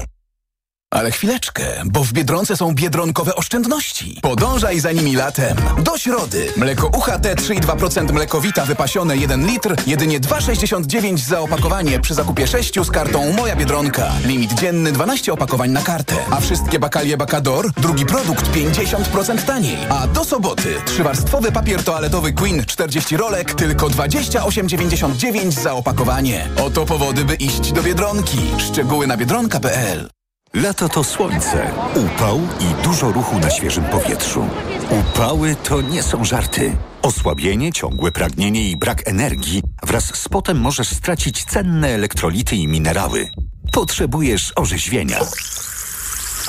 Ale chwileczkę, bo w Biedronce są biedronkowe oszczędności. Podążaj za nimi latem. Do środy. Mleko UHT 3,2% mlekowita wypasione 1 litr, jedynie 2,69 za opakowanie przy zakupie 6 z kartą Moja Biedronka. Limit dzienny 12 opakowań na kartę. A wszystkie bakalie Bacador, drugi produkt 50% taniej. A do soboty trzywarstwowy papier toaletowy Queen 40 rolek, tylko 28,99 za opakowanie. Oto powody, by iść do Biedronki. Szczegóły na biedronka.pl Lato to słońce, upał i dużo ruchu na świeżym powietrzu. Upały to nie są żarty. Osłabienie, ciągłe pragnienie i brak energii wraz z potem możesz stracić cenne elektrolity i minerały. Potrzebujesz orzeźwienia.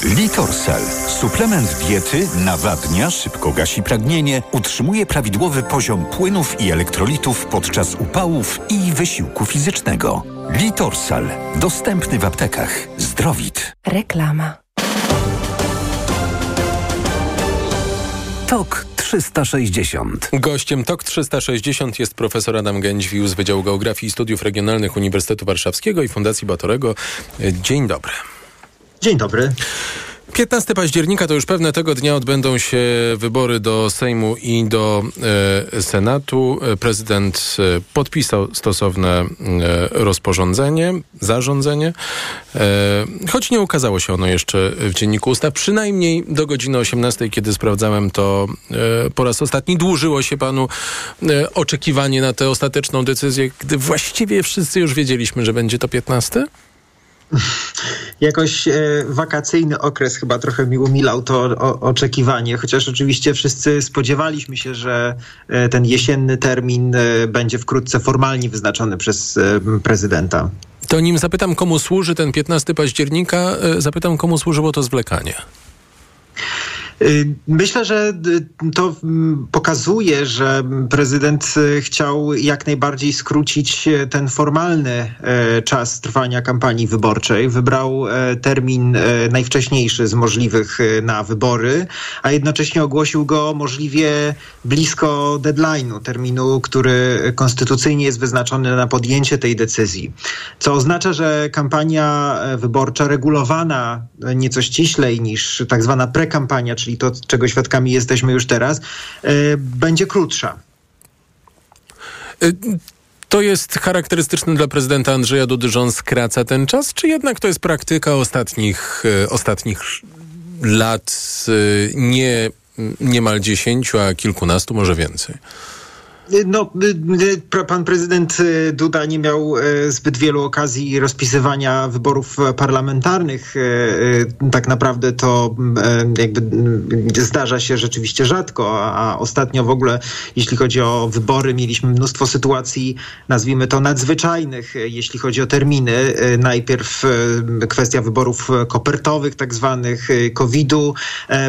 Litorsal. Suplement diety nawadnia, szybko gasi pragnienie, utrzymuje prawidłowy poziom płynów i elektrolitów podczas upałów i wysiłku fizycznego. Litorsal. Dostępny w aptekach. Zdrowit. Reklama. TOK 360. Gościem TOK 360 jest profesor Adam Gędźwił z Wydziału Geografii i Studiów Regionalnych Uniwersytetu Warszawskiego i Fundacji Batorego. Dzień dobry. Dzień dobry. 15 października to już pewne tego dnia odbędą się wybory do Sejmu i do e, Senatu. Prezydent e, podpisał stosowne e, rozporządzenie, zarządzenie, e, choć nie ukazało się ono jeszcze w Dzienniku Ustaw. Przynajmniej do godziny 18, kiedy sprawdzałem to e, po raz ostatni, dłużyło się panu e, oczekiwanie na tę ostateczną decyzję, gdy właściwie wszyscy już wiedzieliśmy, że będzie to 15? Jakoś e, wakacyjny okres chyba trochę mi umilał to oczekiwanie, chociaż oczywiście wszyscy spodziewaliśmy się, że e, ten jesienny termin e, będzie wkrótce formalnie wyznaczony przez prezydenta. To nim zapytam, komu służy ten 15 października, zapytam, komu służyło to zwlekanie. Y, Myślę, że y, to mm, pokazuje, że prezydent y, chciał jak najbardziej skrócić ten formalny czas trwania kampanii wyborczej. Wybrał termin najwcześniejszy z możliwych na wybory, a jednocześnie ogłosił go możliwie blisko deadline'u, terminu, który konstytucyjnie jest wyznaczony na podjęcie tej decyzji. Co oznacza, że kampania e, wyborcza regulowana e, nieco ściślej niż tak zwana prekampania, czyli to, czego świadkami jesteśmy już teraz, e, będzie krótsza. Y, To jest charakterystyczne dla prezydenta Andrzeja Dudy, że on skraca ten czas, czy jednak to jest praktyka ostatnich, e, ostatnich lat, e, nie niemal dziesięciu, a kilkunastu, może więcej? No, y, y, pan prezydent y, Duda nie miał zbyt wielu okazji rozpisywania wyborów parlamentarnych. Tak naprawdę to jakby zdarza się rzeczywiście rzadko, a ostatnio w ogóle, jeśli chodzi o wybory, mieliśmy mnóstwo sytuacji, nazwijmy to nadzwyczajnych, jeśli chodzi o terminy. Najpierw kwestia wyborów kopertowych, tak zwanych COVID-u,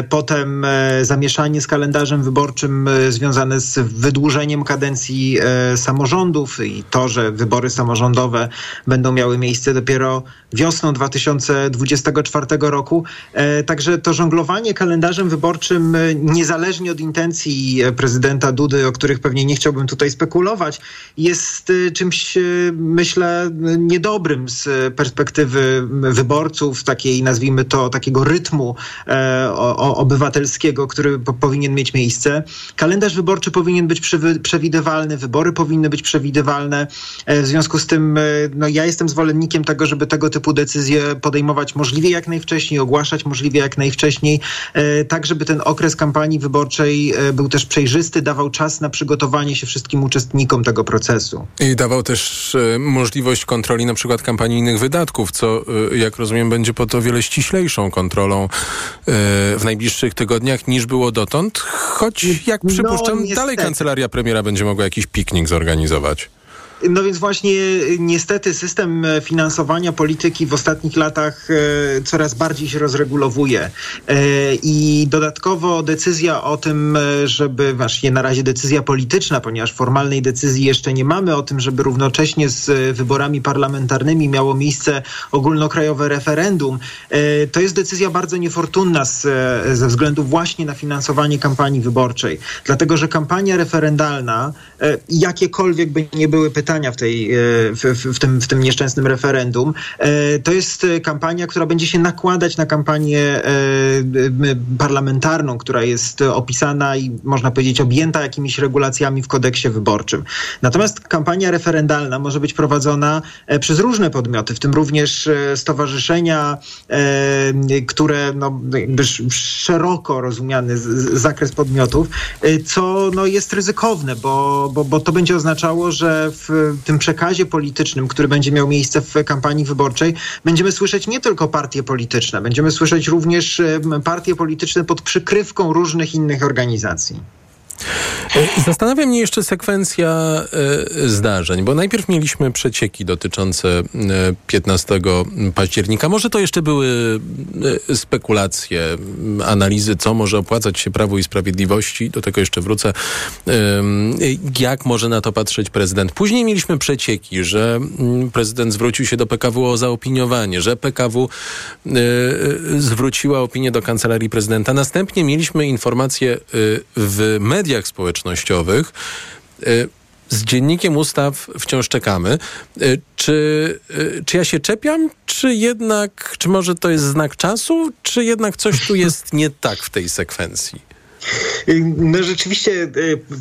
potem zamieszanie z kalendarzem wyborczym związane z wydłużeniem kadencji e, samorządów i to, że wybory samorządowe będą miały miejsce dopiero wiosną 2024 roku. E, także to żonglowanie kalendarzem wyborczym, e, niezależnie od intencji prezydenta Dudy, o których pewnie nie chciałbym tutaj spekulować, jest czymś, myślę, niedobrym z perspektywy wyborców, takiej, nazwijmy to, takiego rytmu obywatelskiego, który po, powinien mieć miejsce. Kalendarz wyborczy powinien być przewidywalny, wybory powinny być przewidywalne. W związku z tym, no, ja jestem zwolennikiem tego, żeby tego typu decyzje podejmować możliwie jak najwcześniej, ogłaszać możliwie jak najwcześniej, e, tak żeby ten okres kampanii wyborczej e, był też przejrzysty, dawał czas na przygotowanie się wszystkim uczestnikom tego procesu. I dawał też e, możliwość kontroli na przykład kampanijnych wydatków, co jak rozumiem będzie pod o wiele ściślejszą kontrolą w najbliższych tygodniach niż było dotąd, choć jak no, przypuszczam no, dalej kancelaria premiera będzie mogła jakiś piknik zorganizować. No więc właśnie niestety system e, finansowania polityki w ostatnich latach e, coraz bardziej się rozregulowuje. E, I dodatkowo decyzja o tym, żeby, właśnie na razie decyzja polityczna, ponieważ formalnej decyzji jeszcze nie mamy o tym, żeby równocześnie z wyborami parlamentarnymi miało miejsce ogólnokrajowe referendum, to jest decyzja bardzo niefortunna z, ze względu właśnie na finansowanie kampanii wyborczej. Dlatego, że kampania referendalna, jakiekolwiek by nie były pytania, pytania w, tej, e, w, w, tym, w tym nieszczęsnym referendum. E, to jest kampania, która będzie się nakładać na kampanię e, parlamentarną, która jest opisana i można powiedzieć objęta jakimiś regulacjami w kodeksie wyborczym. Natomiast kampania referendalna może być prowadzona przez różne podmioty, w tym również stowarzyszenia, które no, jakby szeroko rozumiany zakres podmiotów, co no, jest ryzykowne, bo, bo, bo to będzie oznaczało, że w tym przekazie politycznym, który będzie miał miejsce w kampanii wyborczej, będziemy słyszeć nie tylko partie polityczne, będziemy słyszeć również partie polityczne pod przykrywką różnych innych organizacji. E, zastanawia mnie jeszcze sekwencja e, zdarzeń, bo najpierw mieliśmy przecieki dotyczące 15 e, października. Może to jeszcze były spekulacje, analizy, co może opłacać się Prawu i Sprawiedliwości. Do tego jeszcze wrócę. Jak może na to patrzeć prezydent? Później mieliśmy przecieki, że prezydent zwrócił się do PKW o zaopiniowanie, że PKW zwróciła opinię do Kancelarii Prezydenta. Następnie mieliśmy informacje w mediach społecznościowych, społecznościowych. Y, z dziennikiem ustaw wciąż czekamy. Y, czy, y, czy ja się czepiam, czy jednak, czy może to jest znak czasu, czy jednak coś tu jest nie tak w tej sekwencji? No rzeczywiście e,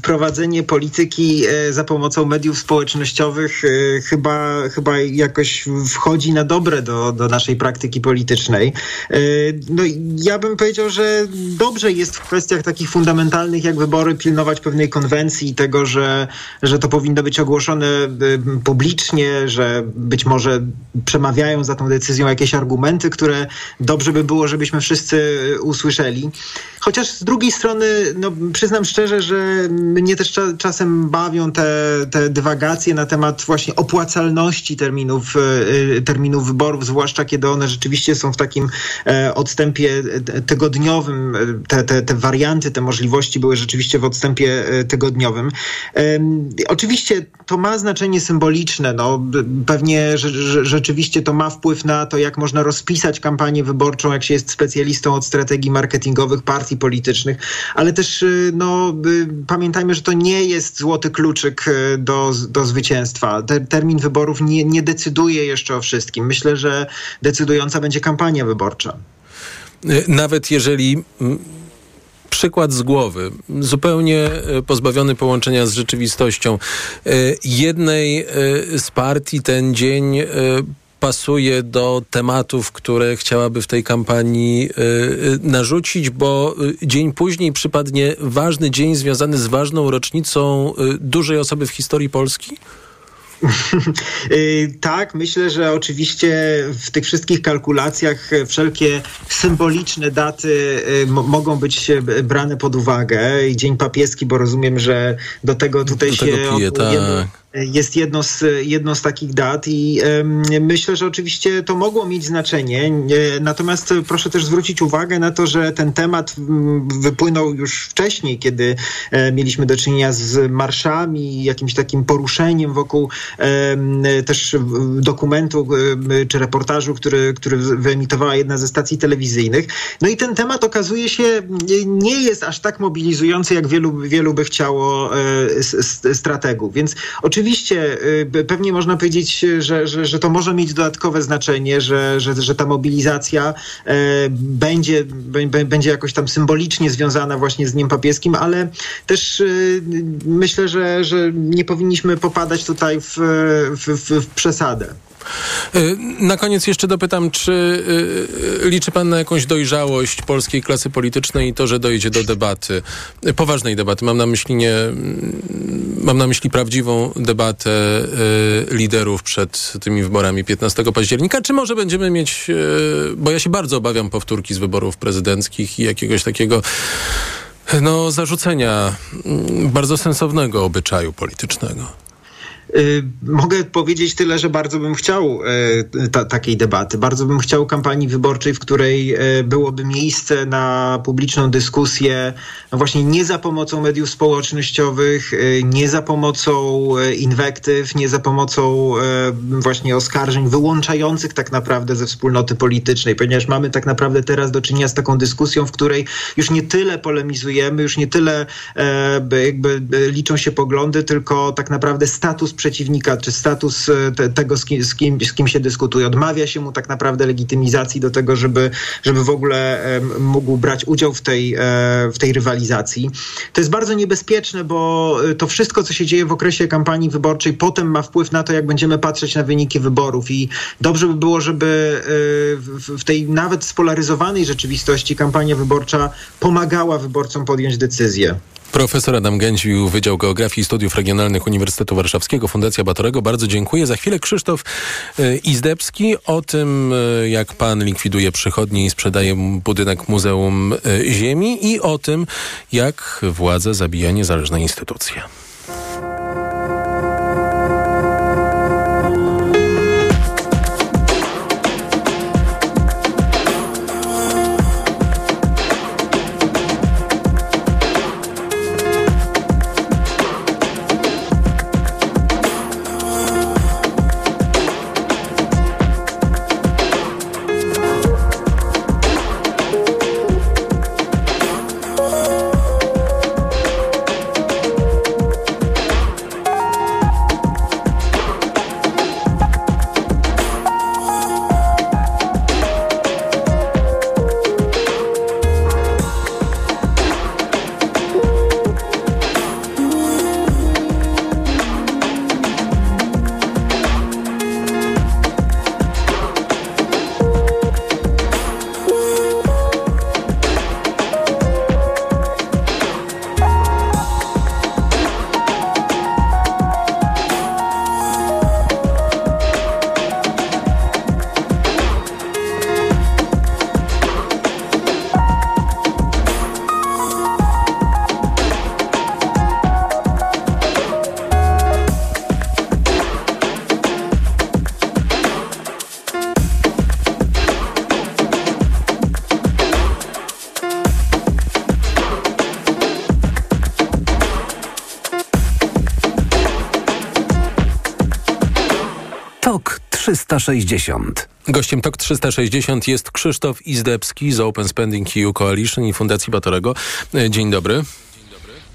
prowadzenie polityki e, za pomocą mediów społecznościowych chyba, chyba jakoś wchodzi na dobre do, do naszej praktyki politycznej. No ja bym powiedział, że dobrze jest w kwestiach takich fundamentalnych jak wybory pilnować pewnej konwencji tego, że, że to powinno być ogłoszone publicznie, że być może przemawiają za tą decyzją jakieś argumenty, które dobrze by było, żebyśmy wszyscy usłyszeli. Chociaż z drugiej strony, no, przyznam szczerze, że mnie też cza czasem bawią te, te dywagacje na temat właśnie opłacalności terminów, y, terminów wyborów, zwłaszcza kiedy one rzeczywiście są w takim e, odstępie tygodniowym. Te, te, te warianty, te możliwości były rzeczywiście w odstępie e, tygodniowym. E, oczywiście to ma znaczenie symboliczne. No, pewnie rzeczywiście to ma wpływ na to, jak można rozpisać kampanię wyborczą, jak się jest specjalistą od strategii marketingowych partii politycznych, ale też y, no, y, pamiętajmy, że to nie jest złoty kluczyk y, do, do zwycięstwa. Te, termin wyborów nie, nie decyduje jeszcze o wszystkim. Myślę, że decydująca będzie kampania wyborcza. Nawet jeżeli przykład z głowy, zupełnie pozbawiony połączenia z rzeczywistością. Jednej z partii ten dzień pasuje do tematów, które chciałaby w tej kampanii y, y, narzucić, bo y, dzień później przypadnie ważny dzień związany z ważną rocznicą dużej osoby w historii Polski? Tak, myślę, że oczywiście w tych wszystkich kalkulacjach wszelkie symboliczne daty mo- mogą być brane pod uwagę. I Dzień Papieski, bo rozumiem, że do tego tutaj Do się tego pije, tak. Jest jedno z, jedno z takich dat i myślę, że oczywiście to mogło mieć znaczenie. Nie, Natomiast proszę też zwrócić uwagę na to, że ten temat wypłynął już wcześniej, kiedy e, mieliśmy do czynienia z marszami, jakimś takim poruszeniem wokół też dokumentu czy reportażu, który, który wyemitowała jedna ze stacji telewizyjnych. No i ten temat okazuje się nie- jest aż tak mobilizujący, jak wielu, wielu by chciało e, strategów. Więc oczywiście y, p- pewnie można powiedzieć, że, że, że to może mieć dodatkowe znaczenie, że, że, że ta mobilizacja e, będzie, bę- bę- będzie jakoś tam symbolicznie związana właśnie z Dniem Papieskim, ale też y, myślę, że, że nie powinniśmy popadać tutaj w, w, w, w przesadę. Y, Na koniec jeszcze dopytam, czy y, y, liczy pan na jakąś dojrzałość polskiej klasy politycznej i to, że dojdzie do debaty, poważnej debaty. Mam na myśli nie, mm, mam na myśli prawdziwą debatę liderów przed tymi wyborami 15 października, czy może będziemy mieć, bo ja się bardzo obawiam powtórki z wyborów prezydenckich i jakiegoś takiego no, zarzucenia mm, bardzo sensownego obyczaju politycznego. Y, Mogę powiedzieć tyle, że bardzo bym chciał e, ta, takiej debaty. Bardzo bym chciał kampanii wyborczej, w której e, byłoby miejsce na publiczną dyskusję, no właśnie nie za pomocą mediów społecznościowych, e, nie za pomocą inwektyw, nie za pomocą właśnie oskarżeń wyłączających tak naprawdę ze wspólnoty politycznej, ponieważ mamy tak naprawdę teraz do czynienia z taką dyskusją, w której już nie tyle polemizujemy, już nie tyle jakby liczą się poglądy, tylko tak naprawdę status przeciwnika, czy status e, te, tego, z kim, z, kim, z kim się dyskutuje. Odmawia się mu tak naprawdę legitymizacji do tego, żeby, żeby w ogóle mógł brać udział w tej, e, w tej rywalizacji. To jest bardzo niebezpieczne, bo e, to wszystko, co się dzieje w okresie kampanii wyborczej, potem ma wpływ na to, jak będziemy patrzeć na wyniki wyborów. I dobrze by było, żeby w tej nawet spolaryzowanej rzeczywistości kampania wyborcza pomagała wyborcom podjąć decyzję. Profesor Adam Gędził, Wydział Geografii i Studiów Regionalnych Uniwersytetu Warszawskiego, Fundacja Batorego. Bardzo dziękuję. Za chwilę Krzysztof e, Izdebski o tym, e, jak pan likwiduje przychodnie i sprzedaje budynek Muzeum e, Ziemi i o tym, jak władza zabija niezależne instytucje. 360. Gościem TOK 360 jest Krzysztof Izdebski z Open Spending EU Coalition i Fundacji Batorego. E, Dzień dobry.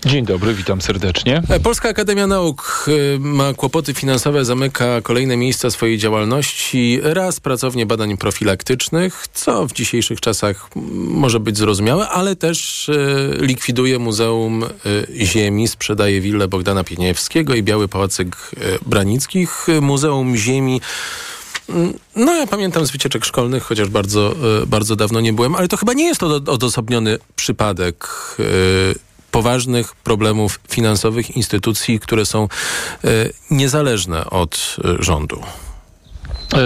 Dzień dobry, witam serdecznie. E, Polska Akademia Nauk e, ma kłopoty finansowe, zamyka kolejne miejsca swojej działalności. Raz pracownie badań profilaktycznych, co w dzisiejszych czasach może być zrozumiałe, ale też likwiduje Muzeum Ziemi, sprzedaje willę Bogdana Pieniewskiego i Biały Pałacyk Branickich. Muzeum Ziemi No, ja pamiętam z wycieczek szkolnych, chociaż bardzo, e, bardzo dawno nie byłem, ale to chyba nie jest to odosobniony przypadek e, poważnych problemów finansowych instytucji, które są e, niezależne od rządu. E,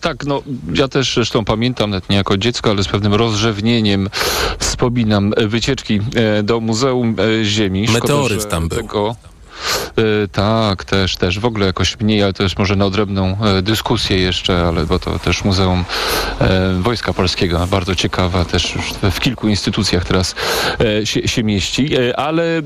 tak, no ja też zresztą pamiętam, nawet nie jako dziecko, ale z pewnym rozrzewnieniem wspominam wycieczki do Muzeum Ziemi. Szkoda, Meteoryt że tam był. Tego, tak, też, też. W ogóle jakoś mniej, ale to jest może na odrębną e, dyskusję jeszcze, ale bo to też Muzeum e, Wojska Polskiego, bardzo ciekawa, też w, kilku instytucjach teraz e, się, się mieści. E, ale e,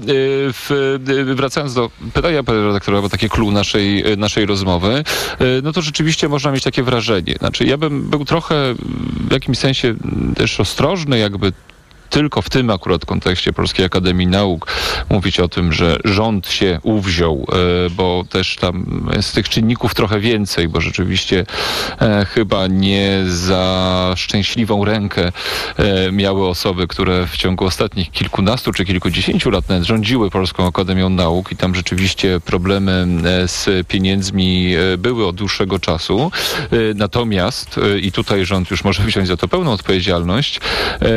w, e, wracając do pytania pana redaktora, bo takie clue naszej, e, naszej rozmowy, e, no to rzeczywiście można mieć takie wrażenie. Znaczy, ja bym był trochę w jakimś sensie też ostrożny, jakby tylko w tym akurat kontekście Polskiej Akademii Nauk mówić o tym, że rząd się uwziął, e, bo też tam jest tych czynników trochę więcej, bo rzeczywiście e, chyba nie za szczęśliwą rękę e, miały osoby, które w ciągu ostatnich kilkunastu czy kilkudziesięciu lat nawet rządziły Polską Akademią Nauk i tam rzeczywiście problemy z pieniędzmi były od dłuższego czasu. Natomiast, i tutaj rząd już może wziąć za to pełną odpowiedzialność, e,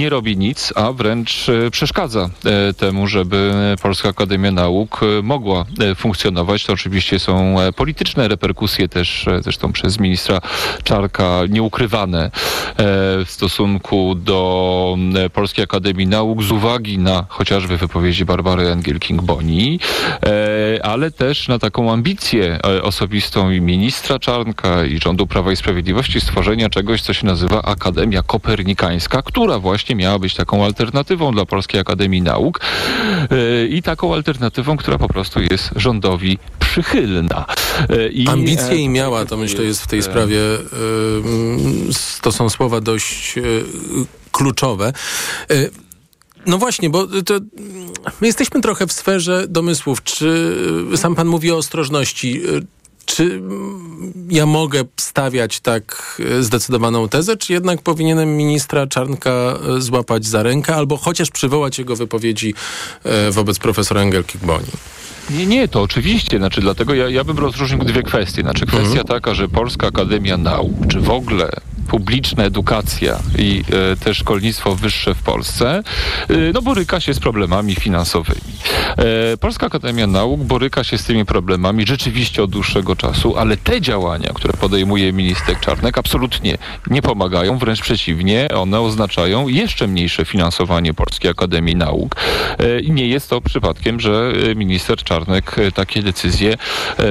nie robi nic, a wręcz e, przeszkadza e, temu, żeby Polska Akademia Nauk e, mogła funkcjonować. To oczywiście są polityczne reperkusje też, zresztą przez ministra Czarka nieukrywane w stosunku do Polskiej Akademii Nauk z uwagi na chociażby wypowiedzi Barbary Engelking-Boni, e, ale też na taką ambicję osobistą i ministra Czarnka i rządu Prawa i Sprawiedliwości stworzenia czegoś, co się nazywa Akademia Kopernikańska, która właśnie miała być taką alternatywą dla Polskiej Akademii Nauk e, i taką alternatywą, która po prostu jest rządowi przychylna. E, I, Ambicje e, i miała, to myślę jest w tej sprawie, to są słowa dość kluczowe. No właśnie, bo my jesteśmy trochę w sferze domysłów. Czy sam pan mówi o ostrożności? Czy ja mogę stawiać tak y, zdecydowaną tezę, czy jednak powinienem ministra Czarnka y, złapać za rękę albo chociaż przywołać jego wypowiedzi y, wobec profesora Engelki-Boni? Nie, nie, to oczywiście. Znaczy, dlatego ja, ja bym rozróżnił dwie kwestie. Znaczy, kwestia taka, że Polska Akademia Nauk, czy w ogóle publiczna edukacja i e, też szkolnictwo wyższe w Polsce, e, no boryka się z problemami finansowymi. E, Polska Akademia Nauk boryka się z tymi problemami rzeczywiście od dłuższego czasu, ale te działania, które podejmuje minister Czarnek, absolutnie nie pomagają, wręcz przeciwnie, one oznaczają jeszcze mniejsze finansowanie Polskiej Akademii Nauk. E, nie jest to przypadkiem, że e, minister Czarnek takie decyzje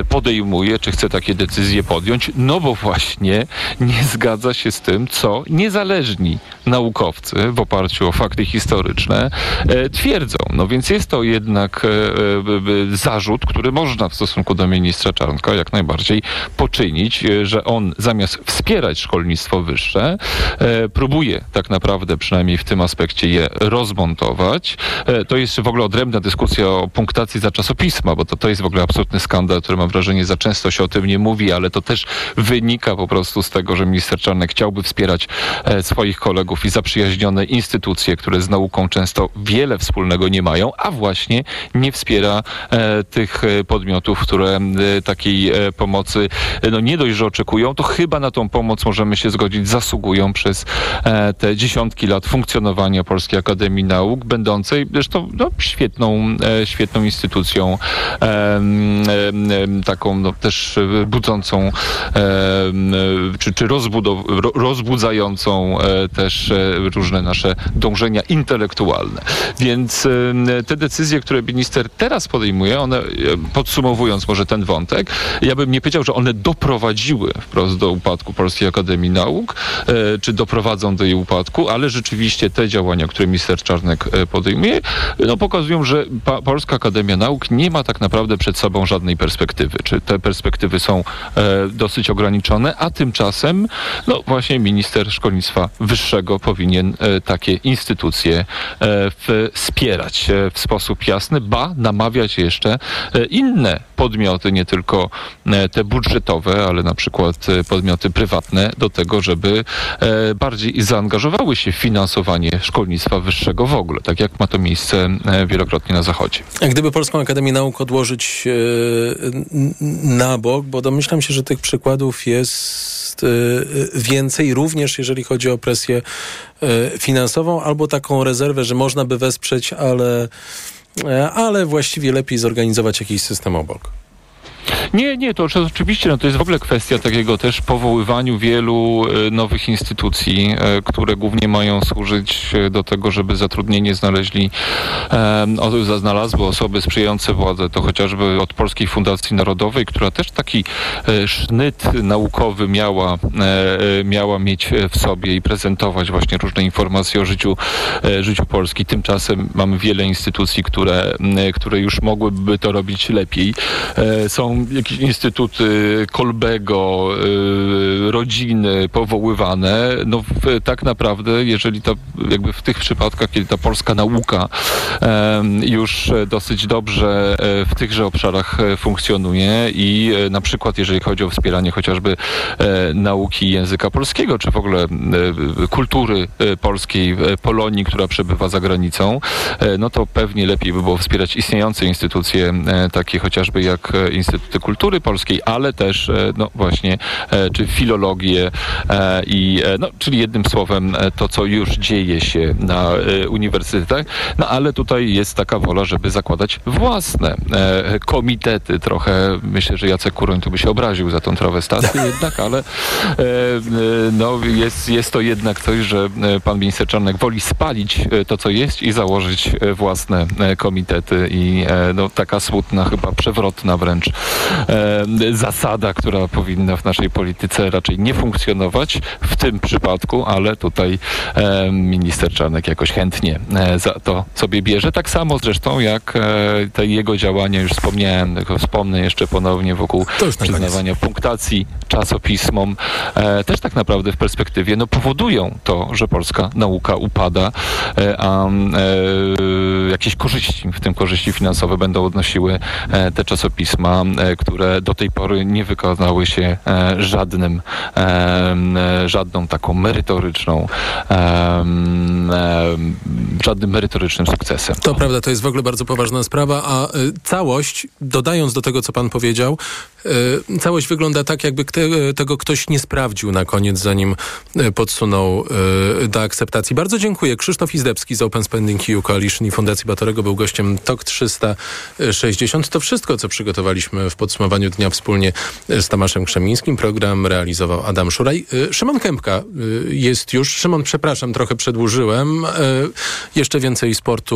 podejmuje, czy chce takie decyzje podjąć, no bo właśnie nie zgadza się z tym, co niezależni naukowcy w oparciu o fakty historyczne twierdzą. No więc jest to jednak e, e, zarzut, który można w stosunku do ministra Czarnka jak najbardziej poczynić, e, że on zamiast wspierać szkolnictwo wyższe, e, próbuje tak naprawdę przynajmniej w tym aspekcie je rozmontować. E, to jest w ogóle odrębna dyskusja o punktacji za czasopisma, bo to, to jest w ogóle absolutny skandal, który mam wrażenie za często się o tym nie mówi, ale to też wynika po prostu z tego, że minister Czarnek chciałby wspierać e, swoich kolegów i zaprzyjaźnione instytucje, które z nauką często wiele wspólnego nie mają, a właśnie nie wspiera e, tych e, podmiotów, które e, takiej pomocy no nie dość, że oczekują, to chyba na tą pomoc możemy się zgodzić, zasługują przez te dziesiątki lat funkcjonowania Polskiej Akademii Nauk, będącej zresztą no, świetną, świetną instytucją, taką no, też budzącą czy, czy rozbudzającą też różne nasze dążenia intelektualne. Więc te decyzje, które minister teraz podejmuje, one e, podsumowując może ten wątek, ja bym nie powiedział, że one doprowadziły wprost do upadku Polskiej Akademii Nauk, e, czy doprowadzą do jej upadku, ale rzeczywiście te działania, które minister Czarnek e, podejmuje, no pokazują, że Polska Akademia Nauk nie ma tak naprawdę przed sobą żadnej perspektywy. Czy te perspektywy są dosyć ograniczone, a tymczasem no właśnie minister szkolnictwa wyższego powinien takie instytucje wspierać w sposób jasny, ba namawiać jeszcze e, inne podmioty, nie tylko e, te budżetowe, ale na przykład e, podmioty prywatne do tego, żeby bardziej zaangażowały się w finansowanie szkolnictwa wyższego w ogóle, tak jak ma to miejsce wielokrotnie na Zachodzie. A gdyby Polską Akademię Nauk odłożyć na bok, bo domyślam się, że tych przykładów jest więcej, również jeżeli chodzi o presję finansową, albo taką rezerwę, że można by wesprzeć, ale, ale właściwie lepiej zorganizować jakiś system obok. Nie, nie, to oczy- oczywiście no, to jest w ogóle kwestia takiego też powoływaniu wielu e, nowych instytucji, e, które głównie mają służyć e, do tego, żeby zatrudnienie znaleźli, znalazły osoby sprzyjające władzę. To chociażby od Polskiej Fundacji Narodowej, która też taki sznyt naukowy miała, miała mieć w sobie i prezentować właśnie różne informacje o życiu, życiu Polski. Tymczasem mamy wiele instytucji, które, które już mogłyby to robić lepiej. Są jakieś instytuty Kolbego, y, rodziny powoływane. No w, tak naprawdę, jeżeli to jakby w tych przypadkach, kiedy ta polska nauka już dosyć dobrze e, w tychże obszarach e, funkcjonuje i e, na przykład jeżeli chodzi o wspieranie chociażby nauki języka polskiego, czy w ogóle kultury polskiej, Polonii, która przebywa za granicą, no to pewnie lepiej by było wspierać istniejące instytucje, takie chociażby jak e, Instytuty Kultury Polskiej, ale też e, no właśnie, e, czy filologię e, i no, czyli jednym słowem to, co już dzieje się na uniwersytetach, no ale tutaj jest taka wola, żeby zakładać własne komitety. Trochę myślę, że Jacek Kuroń tu by się obraził za tą trawestację jednak, ale no, jest, jest to jednak coś, że pan minister Czarnek woli spalić to, co jest i założyć własne komitety i no, taka smutna, chyba przewrotna wręcz zasada, która powinna w naszej polityce raczej nie funkcjonować w tym przypadku, ale tutaj e, minister Czarnek jakoś chętnie e, za to sobie bierze. Tak samo zresztą jak e, te jego działania, już wspomniałem, tylko wspomnę jeszcze ponownie wokół przyznawania punktacji czasopismom, e, też tak naprawdę w perspektywie no, powodują to, że polska nauka upada, e, a e, jakieś korzyści, w tym korzyści finansowe będą odnosiły e, te czasopisma, e, które do tej pory nie wykazały się e, żadnym, e, e, żadną taką merytoryczną, e, e, żadnym merytorycznym sukcesem. To prawda, to jest w ogóle bardzo poważna sprawa, a całość, dodając do tego, co pan powiedział, całość wygląda tak, jakby tego ktoś nie sprawdził na koniec, zanim podsunął do akceptacji. Bardzo dziękuję. Krzysztof Izdebski z Open Spending EU Coalition i Fundacji Batorego był gościem TOK 360. To wszystko, co przygotowaliśmy w podsumowaniu dnia wspólnie z Tomaszem Krzemińskim. Program realizował Adam Szuraj. Y, Szymon Kępka y, jest już. Szymon, przepraszam, trochę przedłużyłem. Jeszcze więcej sportu